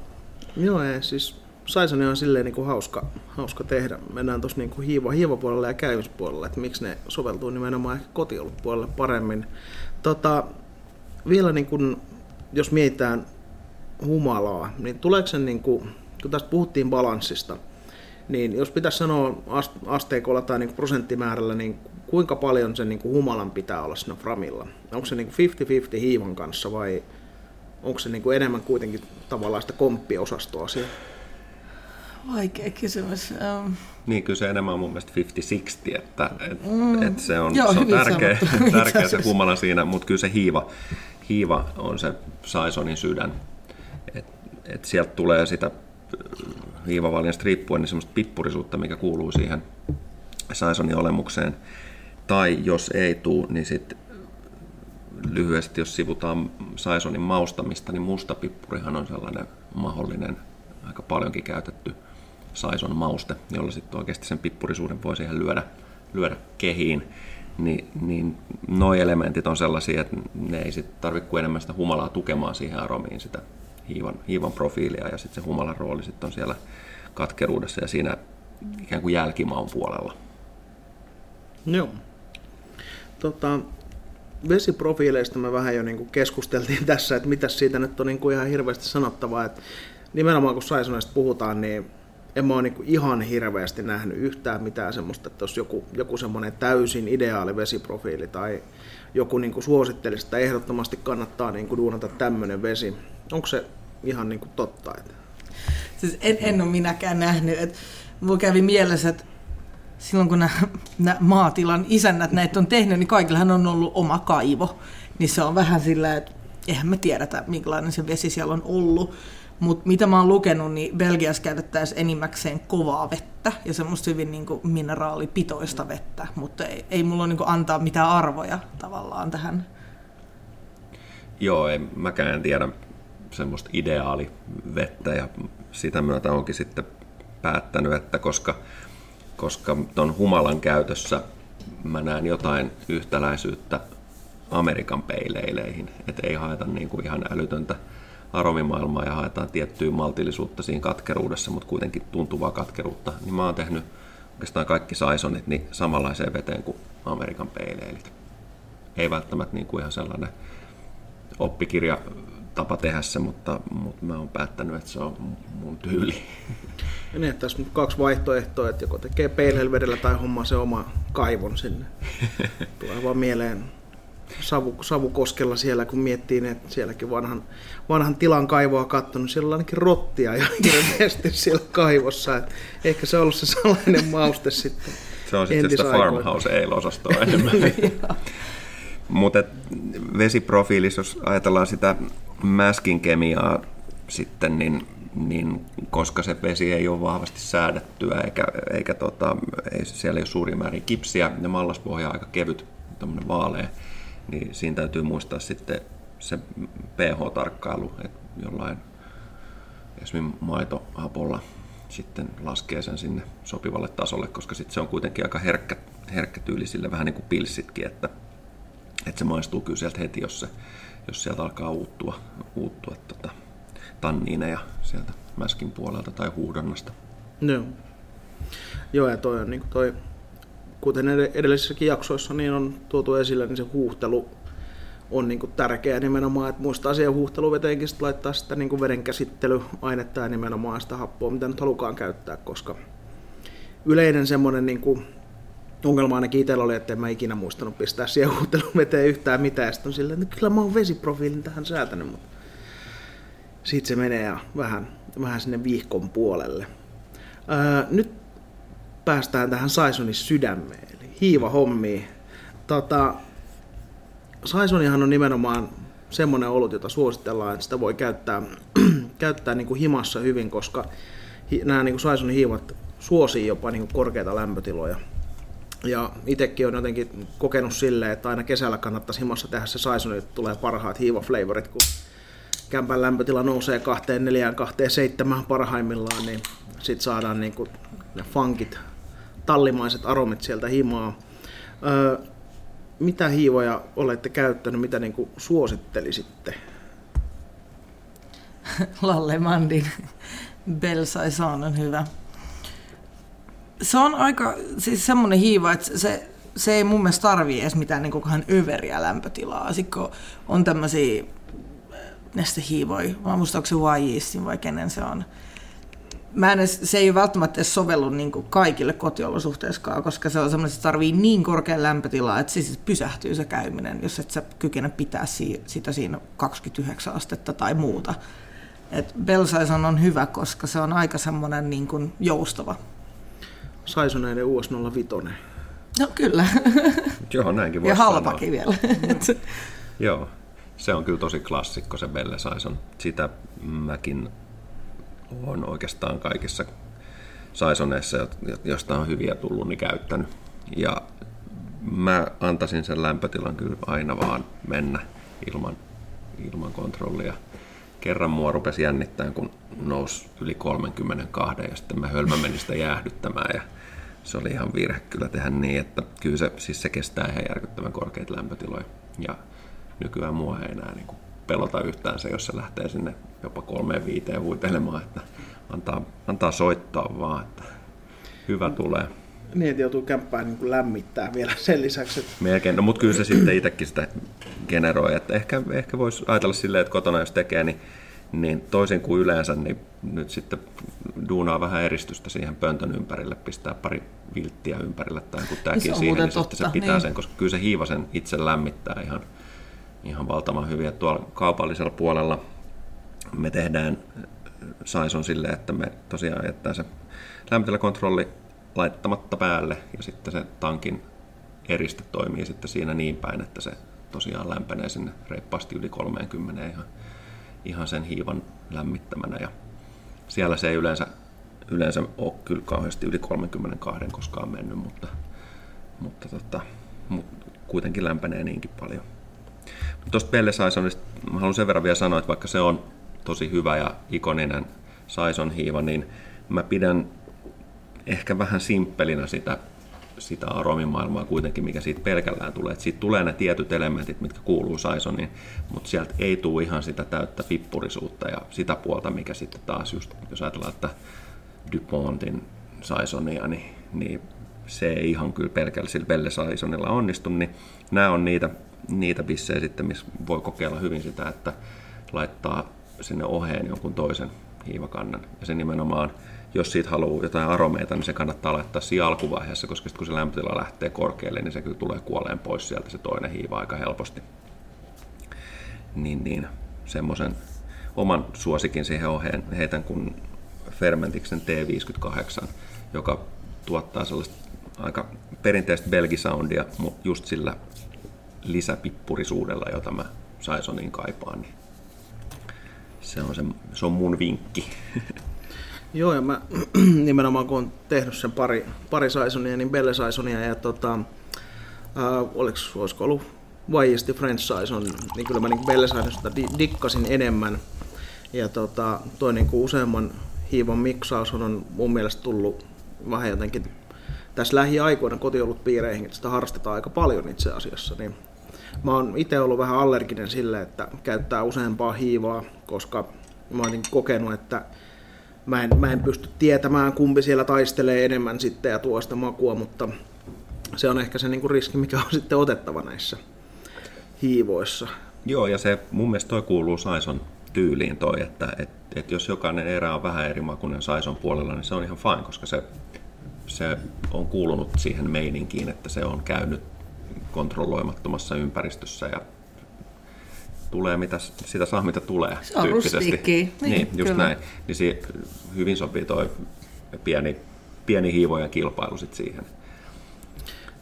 [SPEAKER 1] Joo, ei, siis Saisoni on silleen niin kuin hauska, hauska tehdä. Mennään tuossa niin hiiva, hiivapuolella ja käymispuolella, että miksi ne soveltuu nimenomaan ehkä kotiolutpuolelle paremmin. Tota, vielä niin kuin, jos mietitään humalaa, niin tuleeko se, niin kuin, kun tästä puhuttiin balanssista, niin jos pitäisi sanoa asteikolla tai niin prosenttimäärällä, niin kuinka paljon sen niin kuin humalan pitää olla siinä framilla? Onko se niin 50-50 hiivan kanssa vai onko se niin kuin enemmän kuitenkin tavallaan sitä komppiosastoa siellä?
[SPEAKER 2] Vaikea kysymys. Um,
[SPEAKER 3] Niin, kyllä se enemmän on mun mielestä 50-60, että et, mm. et se on,
[SPEAKER 2] Joo,
[SPEAKER 3] se on tärkeä, [LAUGHS] tärkeä se humala siinä, mutta kyllä se hiiva, hiiva on se Saisonin sydän. Et, et sieltä tulee sitä hiivavalinnasta riippuen niin semmoista pippurisuutta, mikä kuuluu siihen Saisonin olemukseen. Tai jos ei tule, niin sitten lyhyesti, jos sivutaan Saisonin maustamista, niin mustapippurihan on sellainen mahdollinen, aika paljonkin käytetty Saison mauste, jolla sitten oikeasti sen pippurisuuden voi siihen lyödä, lyödä kehiin. Ni, niin nuo elementit on sellaisia, että ne ei sitten tarvitse enemmän sitä humalaa tukemaan siihen aromiin sitä hiivan, hiivan profiilia ja sitten se humalan rooli sitten on siellä katkeruudessa ja siinä ikään kuin jälkimaun puolella.
[SPEAKER 1] Joo. Tota, vesiprofiileista me vähän jo niin kuin keskusteltiin [LAUGHS] tässä, että mitä siitä nyt on niin kuin ihan hirveästi sanottavaa. Että nimenomaan kun Saisonesta puhutaan, niin en mä ole niin ihan hirveästi nähnyt yhtään mitään semmoista, että olisi joku, joku semmoinen täysin ideaali vesiprofiili tai joku niin suosittelisi, että ehdottomasti kannattaa niin kuin duunata tämmöinen vesi. Onko se ihan niin kuin totta? Että...
[SPEAKER 2] Siis en, en ole minäkään nähnyt. Et mulla kävi mielessä, että silloin kun nämä, nämä maatilan isännät näitä on tehnyt, niin kaikillahan on ollut oma kaivo. Niin se on vähän sillä, että eihän me tiedetä, minkälainen se vesi siellä on ollut. Mutta mitä mä oon lukenut, niin Belgiassa käytettäisiin enimmäkseen kovaa vettä ja semmoista hyvin niin kuin mineraalipitoista vettä, mutta ei, ei mulla ole niin kuin antaa mitään arvoja tavallaan tähän.
[SPEAKER 3] Joo, ei mäkään tiedä semmoista ideaalivettä ja sitä myötä onkin sitten päättänyt, että koska, koska ton humalan käytössä mä näen jotain yhtäläisyyttä Amerikan peileileihin, että ei haeta niin kuin ihan älytöntä aromimaailmaa ja haetaan tiettyä maltillisuutta siinä katkeruudessa, mutta kuitenkin tuntuvaa katkeruutta, niin mä oon tehnyt oikeastaan kaikki saisonit niin samanlaiseen veteen kuin Amerikan peileilit. Ei välttämättä niin kuin ihan sellainen oppikirja tapa tehdä se, mutta, mutta mä oon päättänyt, että se on mun tyyli. [LAUGHS]
[SPEAKER 1] Ja niin, että tässä on kaksi vaihtoehtoa, että joko tekee peilhelvedellä tai hommaa se oma kaivon sinne. [LAUGHS] Tulee vaan mieleen Savu, Savukoskella siellä, kun miettii, että sielläkin vanhan, vanhan tilan kaivoa katsonut, siellä on ainakin rottia ja [LAUGHS] hirveästi siellä kaivossa. Että ehkä se on ollut se salainen mauste sitten.
[SPEAKER 3] Se on sitten sitä farmhouse ale-osastoa enemmän. Mutta vesiprofiilissa, jos ajatellaan sitä mäskin kemiaa sitten, niin, niin koska se vesi ei ole vahvasti säädettyä eikä, eikä tota, ei, siellä ei ole suuria määrin kipsiä ja mallaspohja on aika kevyt, tämmöinen vaalea, niin siinä täytyy muistaa sitten se pH-tarkkailu, että jollain esimerkiksi maitohapolla sitten laskee sen sinne sopivalle tasolle, koska sitten se on kuitenkin aika herkkä, herkkä tyyli sille, vähän niin kuin pilssitkin, että, että se maistuu kyllä sieltä heti, jos, se, jos sieltä alkaa uuttua, uuttua tota, tanniineja sieltä mäskin puolelta tai huudonnasta.
[SPEAKER 1] Joo. Joo, ja toi on niin toi, kuten ed- edellisissäkin jaksoissa niin on tuotu esille, niin se huuhtelu on niin tärkeä nimenomaan, että muistaa siihen huuhteluveteenkin sit laittaa sitä niin vedenkäsittelyainetta ja nimenomaan sitä happoa, mitä nyt halukaan käyttää, koska yleinen semmoinen niin kuin, ongelma ainakin itsellä oli, että en mä ikinä muistanut pistää siihen huuhteluveteen yhtään mitään, sitten on silleen, että kyllä mä oon vesiprofiilin tähän säätänyt, mutta siitä se menee ja vähän, vähän sinne viihkon puolelle. Ää, nyt päästään tähän Saisonin sydämeen, eli hiivahommiin. Tota, Saisonihan on nimenomaan semmoinen olut, jota suositellaan, että sitä voi käyttää, [CLEARS THROAT] käyttää niin kuin himassa hyvin, koska hi, nämä niin kuin Saisonin hiivat suosii jopa niin kuin korkeita lämpötiloja. Ja itsekin on jotenkin kokenut silleen, että aina kesällä kannattaisi himassa tehdä se Saisoni, että tulee parhaat hiivaflavorit, kun kämpän lämpötila nousee 24 27 parhaimmillaan, niin sitten saadaan niinku ne funkit, tallimaiset aromit sieltä himaa. Öö, mitä hiivoja olette käyttänyt, mitä niinku suosittelisitte? [LAUGHS]
[SPEAKER 2] Lalle Mandin Belsaison on hyvä. Se on aika siis semmoinen hiiva, että se, se ei mun mielestä tarvii edes mitään niin kohan överiä lämpötilaa. Sitten kun on tämmöisiä nestehiivoja, mä muistan, onko se YGistin vai kenen se on. Mä en edes, se ei välttämättä edes sovellu niin kaikille kotiolosuhteissakaan, koska se on semmoinen, että se tarvii niin korkean lämpötilaa, että siis pysähtyy se käyminen, jos et sä kykene pitää si- sitä siinä 29 astetta tai muuta. Et Belsaison on hyvä, koska se on aika semmoinen niin joustava.
[SPEAKER 1] Saisoneiden US 05.
[SPEAKER 2] No kyllä. [LAUGHS]
[SPEAKER 3] Joo, näinkin voi
[SPEAKER 2] ja
[SPEAKER 3] sanoa.
[SPEAKER 2] halpakin vielä. [LAUGHS]
[SPEAKER 3] Joo, se on kyllä tosi klassikko se Belle Saison. Sitä mäkin on oikeastaan kaikissa Saisoneissa, josta on hyviä tullut, niin käyttänyt. Ja mä antaisin sen lämpötilan kyllä aina vaan mennä ilman, ilman kontrollia. Kerran mua rupesi jännittämään, kun nousi yli 32 ja sitten mä hölmä menin sitä jäähdyttämään ja se oli ihan virhe kyllä tehdä niin, että kyllä se, siis se kestää ihan järkyttävän korkeita lämpötiloja. Ja nykyään mua ei enää niin kuin pelota yhtään se, jos se lähtee sinne jopa kolmeen viiteen huitelemaan, että antaa, antaa soittaa vaan, että hyvä tulee.
[SPEAKER 1] Niin, että joutuu kämppään niin kuin lämmittää vielä sen lisäksi. Että...
[SPEAKER 3] Melkein, no mutta kyllä se sitten itsekin sitä generoi, että ehkä, ehkä voisi ajatella silleen, että kotona jos tekee, niin, niin toisin kuin yleensä, niin nyt sitten duunaa vähän eristystä siihen pöntön ympärille, pistää pari vilttiä ympärille tai kun tämäkin siihen, niin sitten se
[SPEAKER 2] totta,
[SPEAKER 3] pitää
[SPEAKER 2] niin.
[SPEAKER 3] sen, koska kyllä se hiiva sen itse lämmittää ihan, ihan valtavan hyvin. Että tuolla kaupallisella puolella me tehdään Saison silleen, että me tosiaan jättää se lämpötilakontrolli laittamatta päälle ja sitten se tankin eriste toimii sitten siinä niin päin, että se tosiaan lämpenee sinne reippaasti yli 30 ihan, ihan sen hiivan lämmittämänä ja siellä se ei yleensä, yleensä ole kyllä kauheasti yli 32 koskaan mennyt, mutta, mutta, tota, mutta kuitenkin lämpenee niinkin paljon. Tuosta Pelle Saisonista mä haluan sen verran vielä sanoa, että vaikka se on tosi hyvä ja ikoninen Saison hiiva, niin mä pidän ehkä vähän simppelinä sitä, sitä aromimaailmaa kuitenkin, mikä siitä pelkällään tulee. Et siitä tulee ne tietyt elementit, mitkä kuuluu Saisoniin, mutta sieltä ei tule ihan sitä täyttä pippurisuutta ja sitä puolta, mikä sitten taas just, jos ajatellaan, että DuPontin Saisonia, niin, niin se ei ihan kyllä pelkällä sillä Belle Saisonilla onnistu, niin nämä on niitä, niitä bissejä sitten, missä voi kokeilla hyvin sitä, että laittaa sinne oheen jonkun toisen hiivakannan. Ja se nimenomaan, jos siitä haluaa jotain aromeita, niin se kannattaa laittaa siinä alkuvaiheessa, koska sitten kun se lämpötila lähtee korkealle, niin se kyllä tulee kuoleen pois sieltä se toinen hiiva aika helposti. Niin, niin semmoisen oman suosikin siihen oheen heitän kun Fermentiksen T58, joka tuottaa sellaista aika perinteistä belgisoundia, mutta just sillä lisäpippurisuudella, jota mä Saisonin kaipaan, niin se on, se, se on mun vinkki. [LAUGHS]
[SPEAKER 1] Joo, ja mä [CLEARS THROAT] nimenomaan kun on tehnyt sen pari, pari Saisonia, niin Belle Saisonia ja tota, äh, oliko, olisiko ollut Vaiesti French Saison, niin kyllä mä niin Belle Saisonista di- dikkasin enemmän. Ja tota, toi niin kuin useamman hiivan miksaus on mun mielestä tullut vähän jotenkin tässä lähiaikoina kotiolutpiireihin, että sitä harrastetaan aika paljon itse asiassa, niin mä oon itse ollut vähän allerginen sille, että käyttää useampaa hiivaa, koska mä oon kokenut, että mä en, mä en pysty tietämään, kumpi siellä taistelee enemmän sitten ja tuo sitä makua, mutta se on ehkä se niinku riski, mikä on [LAUGHS] sitten otettava näissä hiivoissa.
[SPEAKER 3] Joo, ja se mun mielestä toi kuuluu Saison tyyliin toi, että et, et jos jokainen erä on vähän eri makuinen Saison puolella, niin se on ihan fine, koska se, se on kuulunut siihen meininkiin, että se on käynyt kontrolloimattomassa ympäristössä ja tulee mitä, sitä saa mitä tulee.
[SPEAKER 2] Se on rustiikki.
[SPEAKER 3] Niin,
[SPEAKER 2] Niin,
[SPEAKER 3] just
[SPEAKER 2] kyllä.
[SPEAKER 3] näin. Niin si, hyvin sopii toi pieni, pieni hiivojen kilpailu sit siihen.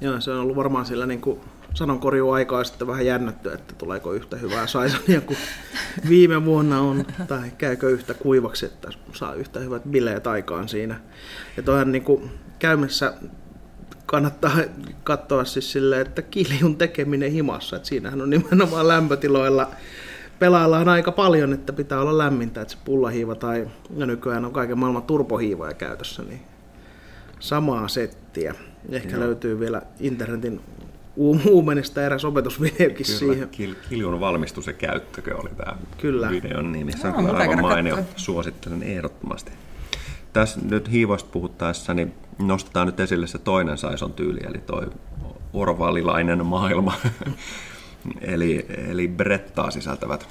[SPEAKER 1] Joo, se on ollut varmaan sillä niin kuin sanonkorjuaikaa sitten vähän jännätty, että tuleeko yhtä hyvää Saisonia kuin [LAUGHS] viime vuonna on, tai käykö yhtä kuivaksi, että saa yhtä hyvät bileet aikaan siinä. Ja toihan niin kuin käymässä kannattaa katsoa siis silleen, että kiljun tekeminen himassa, että siinähän on nimenomaan lämpötiloilla pelaillaan aika paljon, että pitää olla lämmintä, että se pullahiiva tai no nykyään on kaiken maailman turbohiivoja käytössä, niin samaa settiä. Ehkä Joo. löytyy vielä internetin uum- uumenista eräs opetusvideokin
[SPEAKER 3] Kyllä,
[SPEAKER 1] siihen.
[SPEAKER 3] kil, kiljun valmistus ja käyttökö oli tämä
[SPEAKER 1] Kyllä.
[SPEAKER 3] videon nimi. Se on kyllä
[SPEAKER 2] mutta
[SPEAKER 3] aivan mainio.
[SPEAKER 2] katsoa.
[SPEAKER 3] Suosittelen ehdottomasti. Tässä nyt hiivoista puhuttaessa, niin nostetaan nyt esille se toinen Saison tyyli, eli toi orvalilainen maailma. [LAUGHS] eli, eli brettaa sisältävät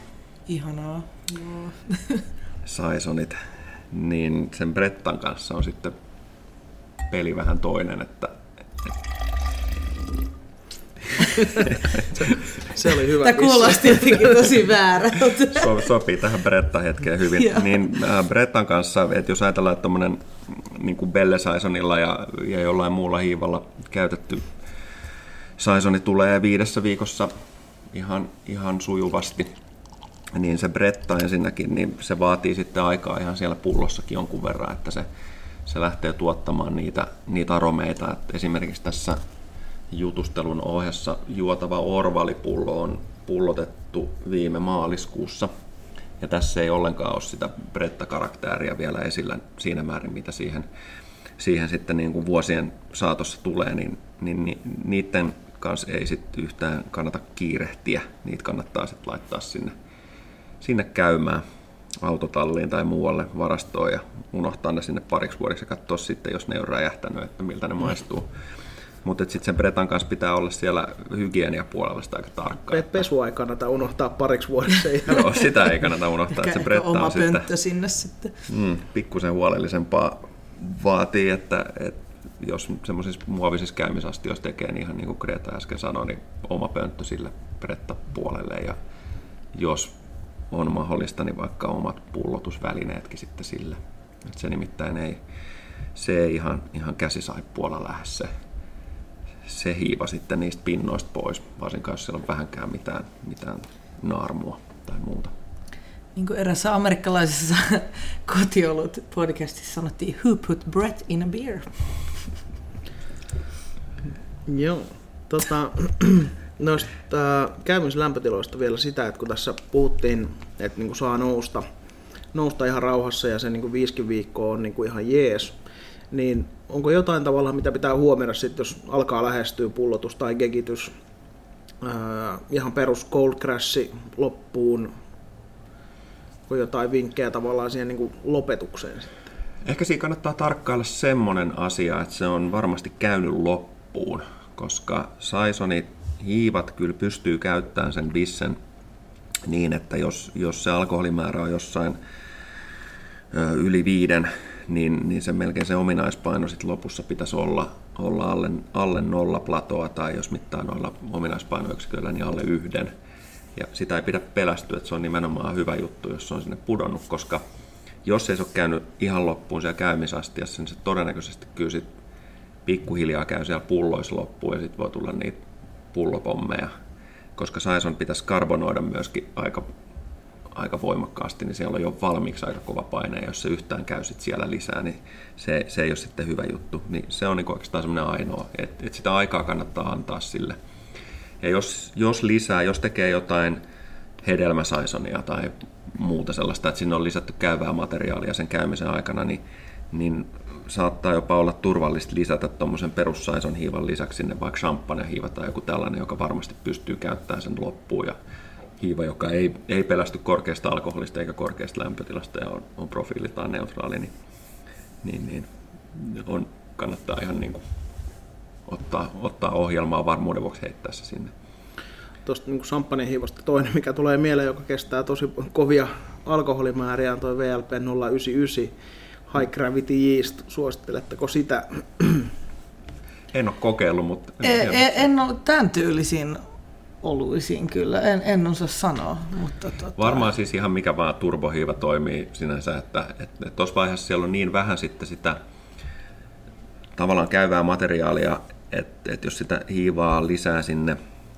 [SPEAKER 2] Ihanaa. Joo. [LAUGHS]
[SPEAKER 3] Saisonit. Niin sen brettan kanssa on sitten peli vähän toinen, että
[SPEAKER 1] se, se oli hyvä
[SPEAKER 2] Tämä kuulosti jotenkin tosi väärältä.
[SPEAKER 3] So, sopii tähän Bretta-hetkeen hyvin.
[SPEAKER 2] Joo.
[SPEAKER 3] niin äh, Brettan kanssa, että jos ajatellaan, että tuommoinen niin kuin Belle Saisonilla ja, ja jollain muulla hiivalla käytetty Saisoni tulee viidessä viikossa ihan, ihan sujuvasti, niin se Bretta ensinnäkin, niin se vaatii sitten aikaa ihan siellä pullossakin jonkun verran, että se, se lähtee tuottamaan niitä, niitä aromeita. Et esimerkiksi tässä jutustelun ohessa juotava orvalipullo on pullotettu viime maaliskuussa. Ja tässä ei ollenkaan ole sitä Bretta-karaktääriä vielä esillä siinä määrin, mitä siihen, siihen sitten niin kuin vuosien saatossa tulee, niin, niin, niin niiden kanssa ei sitten yhtään kannata kiirehtiä. Niitä kannattaa sitten laittaa sinne, sinne käymään autotalliin tai muualle varastoon ja unohtaa ne sinne pariksi vuodeksi ja katsoa sitten, jos ne on räjähtänyt, että miltä ne maistuu. Mutta sitten sen Bretan kanssa pitää olla siellä hygieniapuolella sitä aika tarkkaa.
[SPEAKER 1] Pe- Pesua ei kannata unohtaa pariksi jälkeen.
[SPEAKER 3] Joo, sitä ei kannata unohtaa,
[SPEAKER 2] Ehkä,
[SPEAKER 3] että se
[SPEAKER 2] ehkä
[SPEAKER 3] Bretta
[SPEAKER 2] oma
[SPEAKER 3] on sitten
[SPEAKER 2] pönttö sinne sitten.
[SPEAKER 3] mm, pikkusen huolellisempaa vaatii, että, että jos semmoisissa muovisissa käymisastioissa tekee, niin ihan niin kuin Greta äsken sanoi, niin oma pönttö sille Bretta-puolelle ja jos on mahdollista, niin vaikka omat pullotusvälineetkin sitten sille. Et se nimittäin ei, se ei ihan, ihan käsisaippualla lähde se, se hiiva sitten niistä pinnoista pois, varsinkaan jos siellä on vähänkään mitään, mitään naarmua tai muuta.
[SPEAKER 2] Niin kuin erässä amerikkalaisessa [LAUGHS] kotiolut podcastissa sanottiin, who put breath in a beer? [LAUGHS]
[SPEAKER 1] Joo. Tota, [CLEARS THROAT] noista käymislämpötiloista vielä sitä, että kun tässä puhuttiin, että niin kuin saa nousta, nousta ihan rauhassa ja se niin kuin viisikin viikkoa on niin kuin ihan jees, niin onko jotain tavallaan, mitä pitää huomioida sitten, jos alkaa lähestyä pullotus tai gegitys, ää, ihan perus cold crash loppuun, onko jotain vinkkejä tavallaan siihen niin kuin lopetukseen sitten?
[SPEAKER 3] Ehkä siinä kannattaa tarkkailla semmoinen asia, että se on varmasti käynyt loppuun, koska Saisonit hiivat kyllä pystyy käyttämään sen bissen niin, että jos, jos se alkoholimäärä on jossain yli viiden, niin, niin se melkein se ominaispaino sit lopussa pitäisi olla, olla alle, alle nolla platoa tai jos mittaa noilla ominaispainoyksiköillä, niin alle yhden. Ja sitä ei pidä pelästyä, että se on nimenomaan hyvä juttu, jos se on sinne pudonnut, koska jos ei se ole käynyt ihan loppuun siellä käymisastiassa, niin se todennäköisesti kyllä sit pikkuhiljaa käy siellä pulloissa loppuun ja sitten voi tulla niitä pullopommeja. Koska Saison pitäisi karbonoida myöskin aika, aika voimakkaasti, niin siellä on jo valmiiksi aika kova paine, ja jos se yhtään käy sit siellä lisää, niin se, se ei ole sitten hyvä juttu. Niin se on niin oikeastaan semmoinen ainoa, että, että sitä aikaa kannattaa antaa sille. Ja jos, jos lisää, jos tekee jotain hedelmäsaisonia tai muuta sellaista, että sinne on lisätty käyvää materiaalia sen käymisen aikana, niin, niin saattaa jopa olla turvallista lisätä tuommoisen perussaison hiivan lisäksi sinne vaikka champagne-hiiva tai joku tällainen, joka varmasti pystyy käyttämään sen loppuun. Ja hiiva, joka ei, ei pelästy korkeasta alkoholista eikä korkeasta lämpötilasta ja on, on profiililtaan neutraali, niin, niin, niin on, kannattaa ihan niin kuin ottaa, ottaa ohjelmaa varmuuden vuoksi heittää se sinne.
[SPEAKER 1] Tuosta niin champagnehiivosta toinen, mikä tulee mieleen, joka kestää tosi kovia alkoholimääriä, on toi VLP 099 High Gravity Yeast. Suositteletteko sitä?
[SPEAKER 3] En ole kokeillut, mutta...
[SPEAKER 2] En, en, en ole tämän tyylisiin oluisiin kyllä, en, en osaa sanoa. Mutta tota...
[SPEAKER 3] Varmaan siis ihan mikä vaan turbohiiva toimii sinänsä, että tuossa vaiheessa siellä on niin vähän sitten sitä tavallaan käyvää materiaalia, että, että jos sitä hiivaa lisää sinne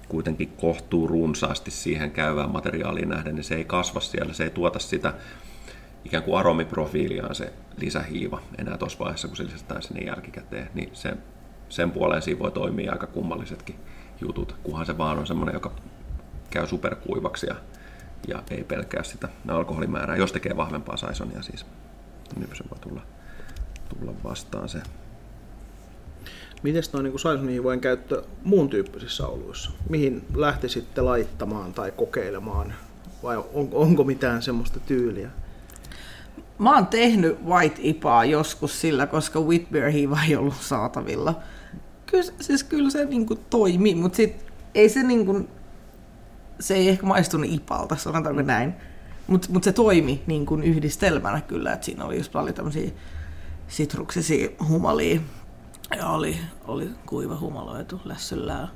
[SPEAKER 3] kuitenkin kohtuu runsaasti siihen käyvään materiaaliin nähden, niin se ei kasva siellä, se ei tuota sitä ikään kuin aromiprofiiliaan se lisähiiva enää tuossa vaiheessa, kun se lisätään sinne jälkikäteen, niin se, sen puoleen siinä voi toimia aika kummallisetkin jutut, kunhan se vaan on semmoinen, joka käy superkuivaksi ja, ja ei pelkää sitä alkoholimäärää, jos tekee vahvempaa saisonia siis, niin se voi tulla, tulla vastaan se.
[SPEAKER 1] Miten tuo niin saisonihiivojen käyttö muun tyyppisissä oluissa? Mihin lähtisitte laittamaan tai kokeilemaan? Vai on, onko mitään semmoista tyyliä?
[SPEAKER 2] Mä oon tehnyt White Ipaa joskus sillä, koska Whitbeer hiiva ei ollut saatavilla. Kyllä, siis kyllä se niinku toimi, mutta sit ei se niinku, se ei ehkä maistunut Ipalta, sanotaanko mm. näin. Mutta mut se toimi niin kuin yhdistelmänä kyllä, että siinä oli just paljon tämmöisiä sitruksisia humalia ja oli, oli kuiva humaloitu lässyllää.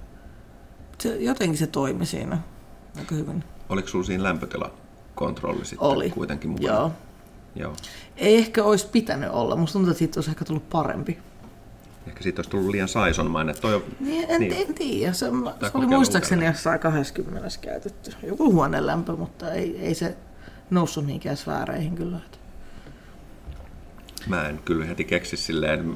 [SPEAKER 2] se, jotenkin se toimi siinä aika hyvin.
[SPEAKER 3] Oliko sulla siinä lämpötilakontrolli sitten
[SPEAKER 2] Oli.
[SPEAKER 3] kuitenkin mukana?
[SPEAKER 2] Joo.
[SPEAKER 3] Joo.
[SPEAKER 2] Ei ehkä olisi pitänyt olla. Musta tuntuu, että siitä olisi ehkä tullut parempi.
[SPEAKER 3] Ehkä siitä olisi tullut liian saisonmainen. Toi on,
[SPEAKER 2] Niin, en,
[SPEAKER 3] Niin.
[SPEAKER 2] en tiedä. Se, se oli muistaakseni jossain 20 käytetty. Joku huonelämpö, mutta ei, ei se noussut mihinkään sfääreihin kyllä.
[SPEAKER 3] Mä en kyllä heti keksi silleen,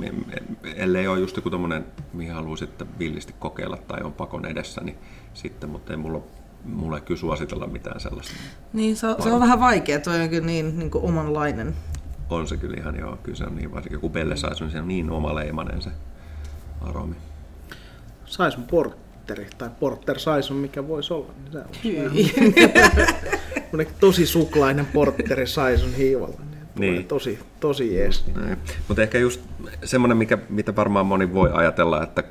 [SPEAKER 3] ellei ole just joku tommonen, mihin haluaa sitten villisti kokeilla tai on pakon edessä, niin sitten, mutta ei mulla, mulla ei kyllä suositella mitään sellaista.
[SPEAKER 2] Niin, se, on- se on vähän vaikea. Toi on kyllä niin, niin kuin omanlainen.
[SPEAKER 3] On se kyllä ihan joo, kyllä se on niin, varsinkin joku Belle Saison, se on niin omaleimainen se aromi.
[SPEAKER 1] Saison porteri tai porter saison, mikä voisi olla. Niin se on semmoinen [LAUGHS] tosi suklainen porteri saison hiivalla. Niin,
[SPEAKER 3] Niin.
[SPEAKER 1] Tosi, tosi jees.
[SPEAKER 3] Näin. Mutta ehkä just semmoinen, mikä, mitä varmaan moni voi ajatella, että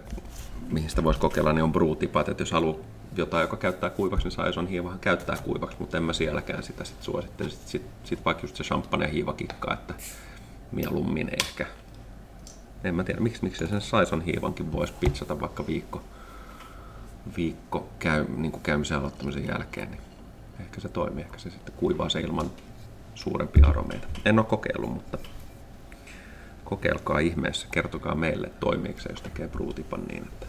[SPEAKER 3] mihin sitä voisi kokeilla, niin on brewtipat, että jos haluaa jotain, joka käyttää kuivaksi, niin saison hiivahan käyttää kuivaksi, mutta en mä sielläkään sitä sit suosittele. Sitten sit, sit vaikka just se champagne hiivakikka, että mieluummin ehkä. En mä tiedä, miksi, miksi sen saison hiivankin voisi pitsata vaikka viikko, viikko käy, niin kuin käymisen aloittamisen jälkeen, niin ehkä se toimii, ehkä se sitten kuivaa se ilman suurempia aromeita. En ole kokeillut, mutta kokeilkaa ihmeessä, kertokaa meille, toimiiko se, jos tekee bruutipan niin, että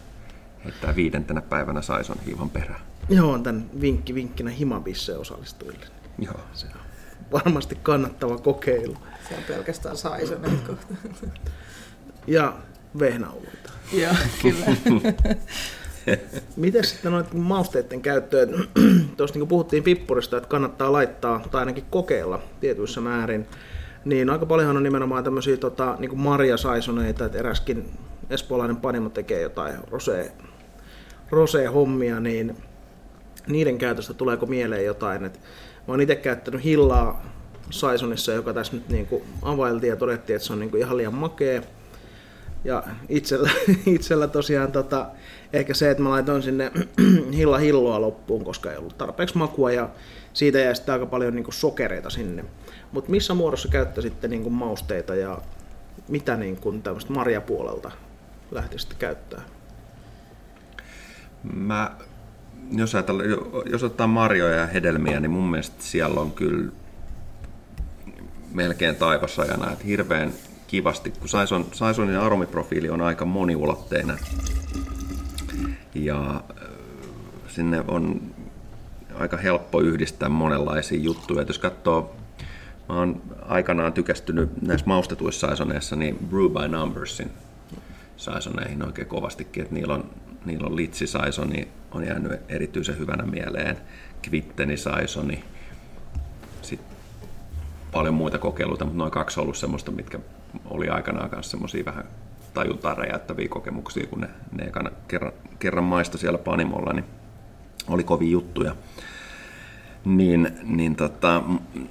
[SPEAKER 3] heittää viidentenä päivänä saison hiivan perään.
[SPEAKER 1] Joo, tämän vinkki vinkkinä himabisse osallistujille.
[SPEAKER 3] Joo.
[SPEAKER 1] Se on varmasti kannattava kokeilu.
[SPEAKER 2] Se on pelkästään saisoneet kohta.
[SPEAKER 1] Ja vehnäoluita.
[SPEAKER 2] Joo, kyllä. [LAUGHS]
[SPEAKER 1] Miten sitten noiden mausteiden käyttöön? Tuossa niin puhuttiin pippurista, että kannattaa laittaa tai ainakin kokeilla tietyissä määrin. Niin aika paljonhan on nimenomaan tämmöisiä tota, niin marjasaisoneita, että eräskin espoolainen panimo tekee jotain rosé, rosé-hommia, niin niiden käytöstä tuleeko mieleen jotain? Et mä oon itse käyttänyt hillaa saisonissa, joka tässä nyt niin availtiin ja todettiin, että se on niin ihan liian makea. Ja itsellä, [LAUGHS] itsellä tosiaan tota, ehkä se, että mä laitoin sinne [CLEARS THROAT] hilla hilloa loppuun, koska ei ollut tarpeeksi makua ja siitä jäi sitten aika paljon niin sokereita sinne. Mutta missä muodossa käyttäisitte niin mausteita ja mitä niin tämmöistä marjapuolelta lähtisitte käyttää?
[SPEAKER 3] Mä, jos, ajatellaan, jos ottaa marjoja ja hedelmiä, niin mun mielestä siellä on kyllä melkein taivasajana, että hirveän kivasti, kun Saison, Saisonin aromiprofiili on aika moniulotteinen ja äh, sinne on aika helppo yhdistää monenlaisia juttuja. Et jos katsoo, mä oon aikanaan tykästynyt näissä maustetuissa saisoneissa, niin Brew by Numbersin saisoneihin oikein kovastikin, että niillä on, niillä on litsi saisoni, on jäänyt erityisen hyvänä mieleen, kvitteni saisoni, sitten paljon muita kokeiluita, mutta noin kaksi on ollut semmoista, mitkä oli aikanaan kanssa semmoisia vähän tajuntaa räjäyttäviä kokemuksia, kun ne, ne kerran, kerran maista siellä Panimolla, niin oli kovin juttuja. Niin, niin tota,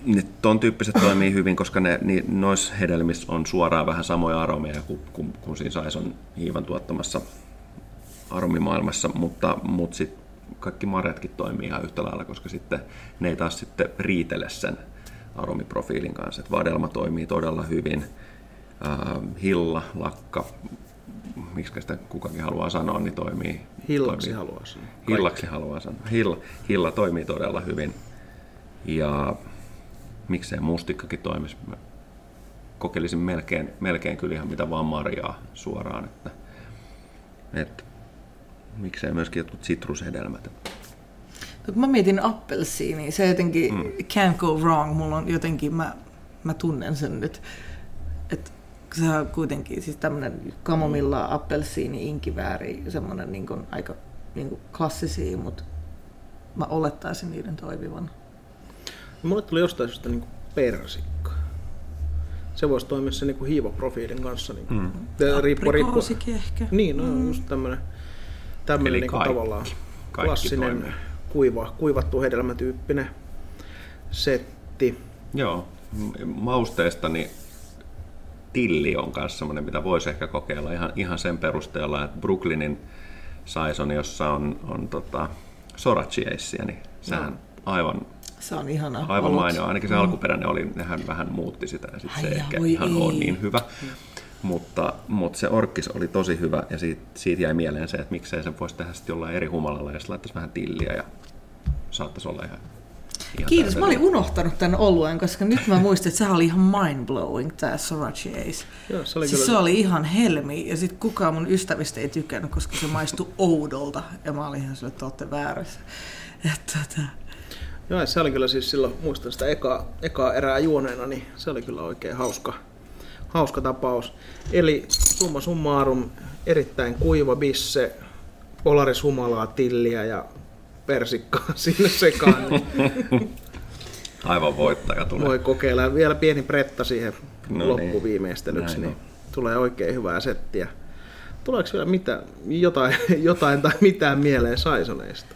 [SPEAKER 3] niin ton tyyppiset toimii hyvin, koska ne, niin noissa hedelmissä on suoraan vähän samoja aromeja kuin, kuin, kuin siinä Saison hiivan tuottamassa aromimaailmassa, mutta, mutta sitten kaikki marjatkin toimii ihan yhtä lailla, koska sitten ne ei taas sitten riitele sen aromiprofiilin kanssa. Et vadelma toimii todella hyvin, äh, hilla, lakka, miksi sitä kukakin haluaa sanoa, niin toimii.
[SPEAKER 1] Hillaksi
[SPEAKER 3] toimii.
[SPEAKER 1] haluaa sanoa.
[SPEAKER 3] Hillaksi haluaa sanoa. Hilla, hilla toimii todella hyvin. Ja miksei mustikkakin toimisi. Mä kokeilisin melkein, melkein kyllä ihan mitä vaan marjaa suoraan. Että, et, miksei myöskin jotkut sitrushedelmät.
[SPEAKER 2] No, kun mä mietin appelsiini, se jotenkin mm. can't go wrong. Mulla on jotenkin, mä, mä tunnen sen nyt. Että se on kuitenkin siis tämmönen kamomilla, appelsiini, inkivääri, semmoinen niin kuin, aika niin kuin klassisia, mutta mä olettaisin niiden toimivan.
[SPEAKER 1] Mulle tuli jostain syystä niin persikka. Se voisi toimia se niin hiivaprofiilin kanssa. Niin mm. Riippuu, riippuu.
[SPEAKER 2] Aprikoosikin ehkä.
[SPEAKER 1] Niin, no mm. just tämmönen, tämmönen
[SPEAKER 3] Eli
[SPEAKER 1] niin
[SPEAKER 3] kaikki.
[SPEAKER 1] tavallaan
[SPEAKER 3] Kaikki
[SPEAKER 1] klassinen
[SPEAKER 3] toimii.
[SPEAKER 1] kuiva, kuivattu hedelmätyyppinen setti.
[SPEAKER 3] Joo, mausteesta niin tilli on myös semmoinen, mitä voisi ehkä kokeilla ihan, ihan sen perusteella, että Brooklynin Saison, jossa on, on tota, sorachieissiä, niin sehän aivan,
[SPEAKER 2] Se on ihana.
[SPEAKER 3] aivan mainio. Ainakin se alkuperäinen oli, nehän vähän muutti sitä ja sitten se ehkä
[SPEAKER 2] voi
[SPEAKER 3] ihan
[SPEAKER 2] ei.
[SPEAKER 3] on niin hyvä. Mutta, mutta se orkkis oli tosi hyvä ja siitä, siitä jäi mieleen se, että miksei sen voisi tehdä sitten jollain eri humalalla, jos laittaisi vähän tilliä ja saattaisi olla ihan, ihan
[SPEAKER 2] Kiitos, mä olin unohtanut tämän oluen, koska nyt mä muistin, että sehän oli ihan mind-blowing tämä Sorachi Ace.
[SPEAKER 1] Joo, se oli
[SPEAKER 2] siis
[SPEAKER 1] kyllä-
[SPEAKER 2] se oli ihan helmi, ja sitten kukaan mun ystävistä ei tykännyt, koska se maistui [LAUGHS] oudolta, ja mä olin ihan sille, että olette väärässä. [LAUGHS] Että, tota,
[SPEAKER 1] Joo, ja se oli kyllä siis silloin, muistan sitä ekaa, ekaa erää juoneena, niin se oli kyllä oikein hauska, hauska tapaus. Eli summa summarum, erittäin kuiva bisse, polaris humalaa, tilliä ja persikkaa [LAUGHS] sinne sekaan. Niin [LAUGHS]
[SPEAKER 3] Aivan voittaja tulee.
[SPEAKER 1] voi kokeilla. Vielä pieni pretta siihen
[SPEAKER 3] No niin.
[SPEAKER 1] loppuviimeistelyksi,
[SPEAKER 3] Näin
[SPEAKER 1] niin tulee oikein hyvää settiä. Tuleeko vielä mitä, jotain, [LAUGHS] jotain tai mitään mieleen Saisoneista?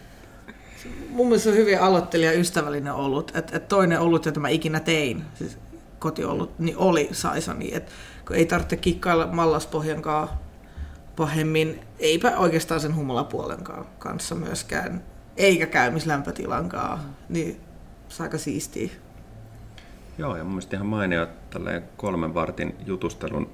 [SPEAKER 2] mun mielestä se on hyvin aloittelija ystävällinen ollut. Että et toinen ollut, jota mä ikinä tein, siis kotiolut, niin oli Saisoni. Et kun ei tarvitse kikkailla mallaspohjankaan pahemmin, eipä oikeastaan sen humalapuolenkaan kanssa myöskään, eikä käymislämpötilankaan, niin se aika siistiä.
[SPEAKER 3] Joo, ja mun mielestä ihan mainio, kolmen vartin jutustelun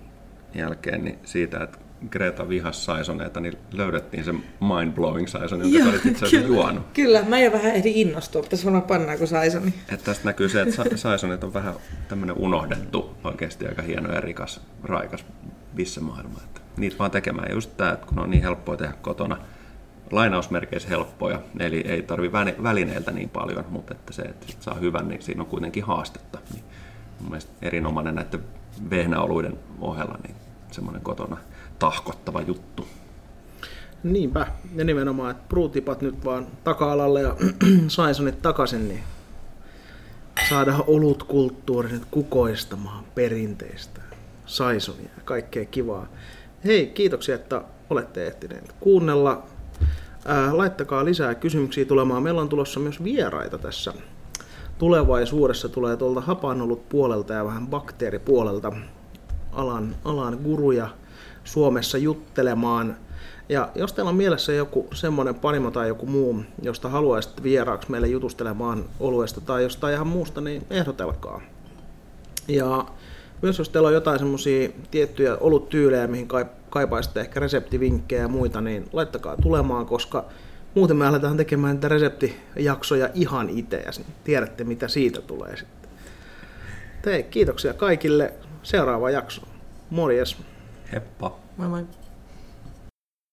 [SPEAKER 3] jälkeen niin siitä, että Greta vihas Saisoneita, niin löydettiin se mind-blowing Saison, jonka olit itse asiassa juonut.
[SPEAKER 2] Kyllä, mä jo vähän ehdin innostua, pitäisi varmaan pannaan kuin Saisoni.
[SPEAKER 3] Että tästä näkyy se, että Sa- Saisonit on vähän tämmöinen unohdettu, oikeasti aika hieno ja rikas, raikas bissemaailma. Että niitä vaan tekemään. Just tämä, että kun on niin helppoa tehdä kotona, lainausmerkeissä helppoja, eli ei tarvi välineiltä niin paljon, mutta että se, että saa hyvän, niin siinä on kuitenkin haastetta. Niin mun mielestä erinomainen näiden vehnäoluiden ohella, niin semmoinen kotona tahkottava juttu.
[SPEAKER 1] Niinpä. Ja nimenomaan, että brutipat nyt vaan taka-alalle ja [CLEARS THROAT] Saisonit takaisin, niin saadaan olutkulttuuri nyt kukoistamaan perinteistä Saisonia ja kaikkea kivaa. Hei, kiitoksia, että olette ehtineet kuunnella. Ää, laittakaa lisää kysymyksiä tulemaan. Meillä on tulossa myös vieraita tässä tulevaisuudessa. Tulee tuolta hapanollut puolelta ja vähän bakteeripuolelta alan, alan guruja Suomessa juttelemaan. Ja jos teillä on mielessä joku semmoinen panimo tai joku muu, josta haluaisitte vieraaksi meille jutustelemaan oluesta tai jostain ihan muusta, niin ehdotelkaa. Ja myös jos teillä on jotain semmoisia tiettyjä oluttyylejä, mihin kai- kaipaisitte ehkä reseptivinkkejä ja muita, niin laittakaa tulemaan, koska muuten me aletaan tekemään niitä reseptijaksoja ihan itse ja tiedätte mitä siitä tulee sitten. Hei, kiitoksia kaikille. Seuraava jakso. Morjes.
[SPEAKER 3] Heppa!
[SPEAKER 2] Moi moi.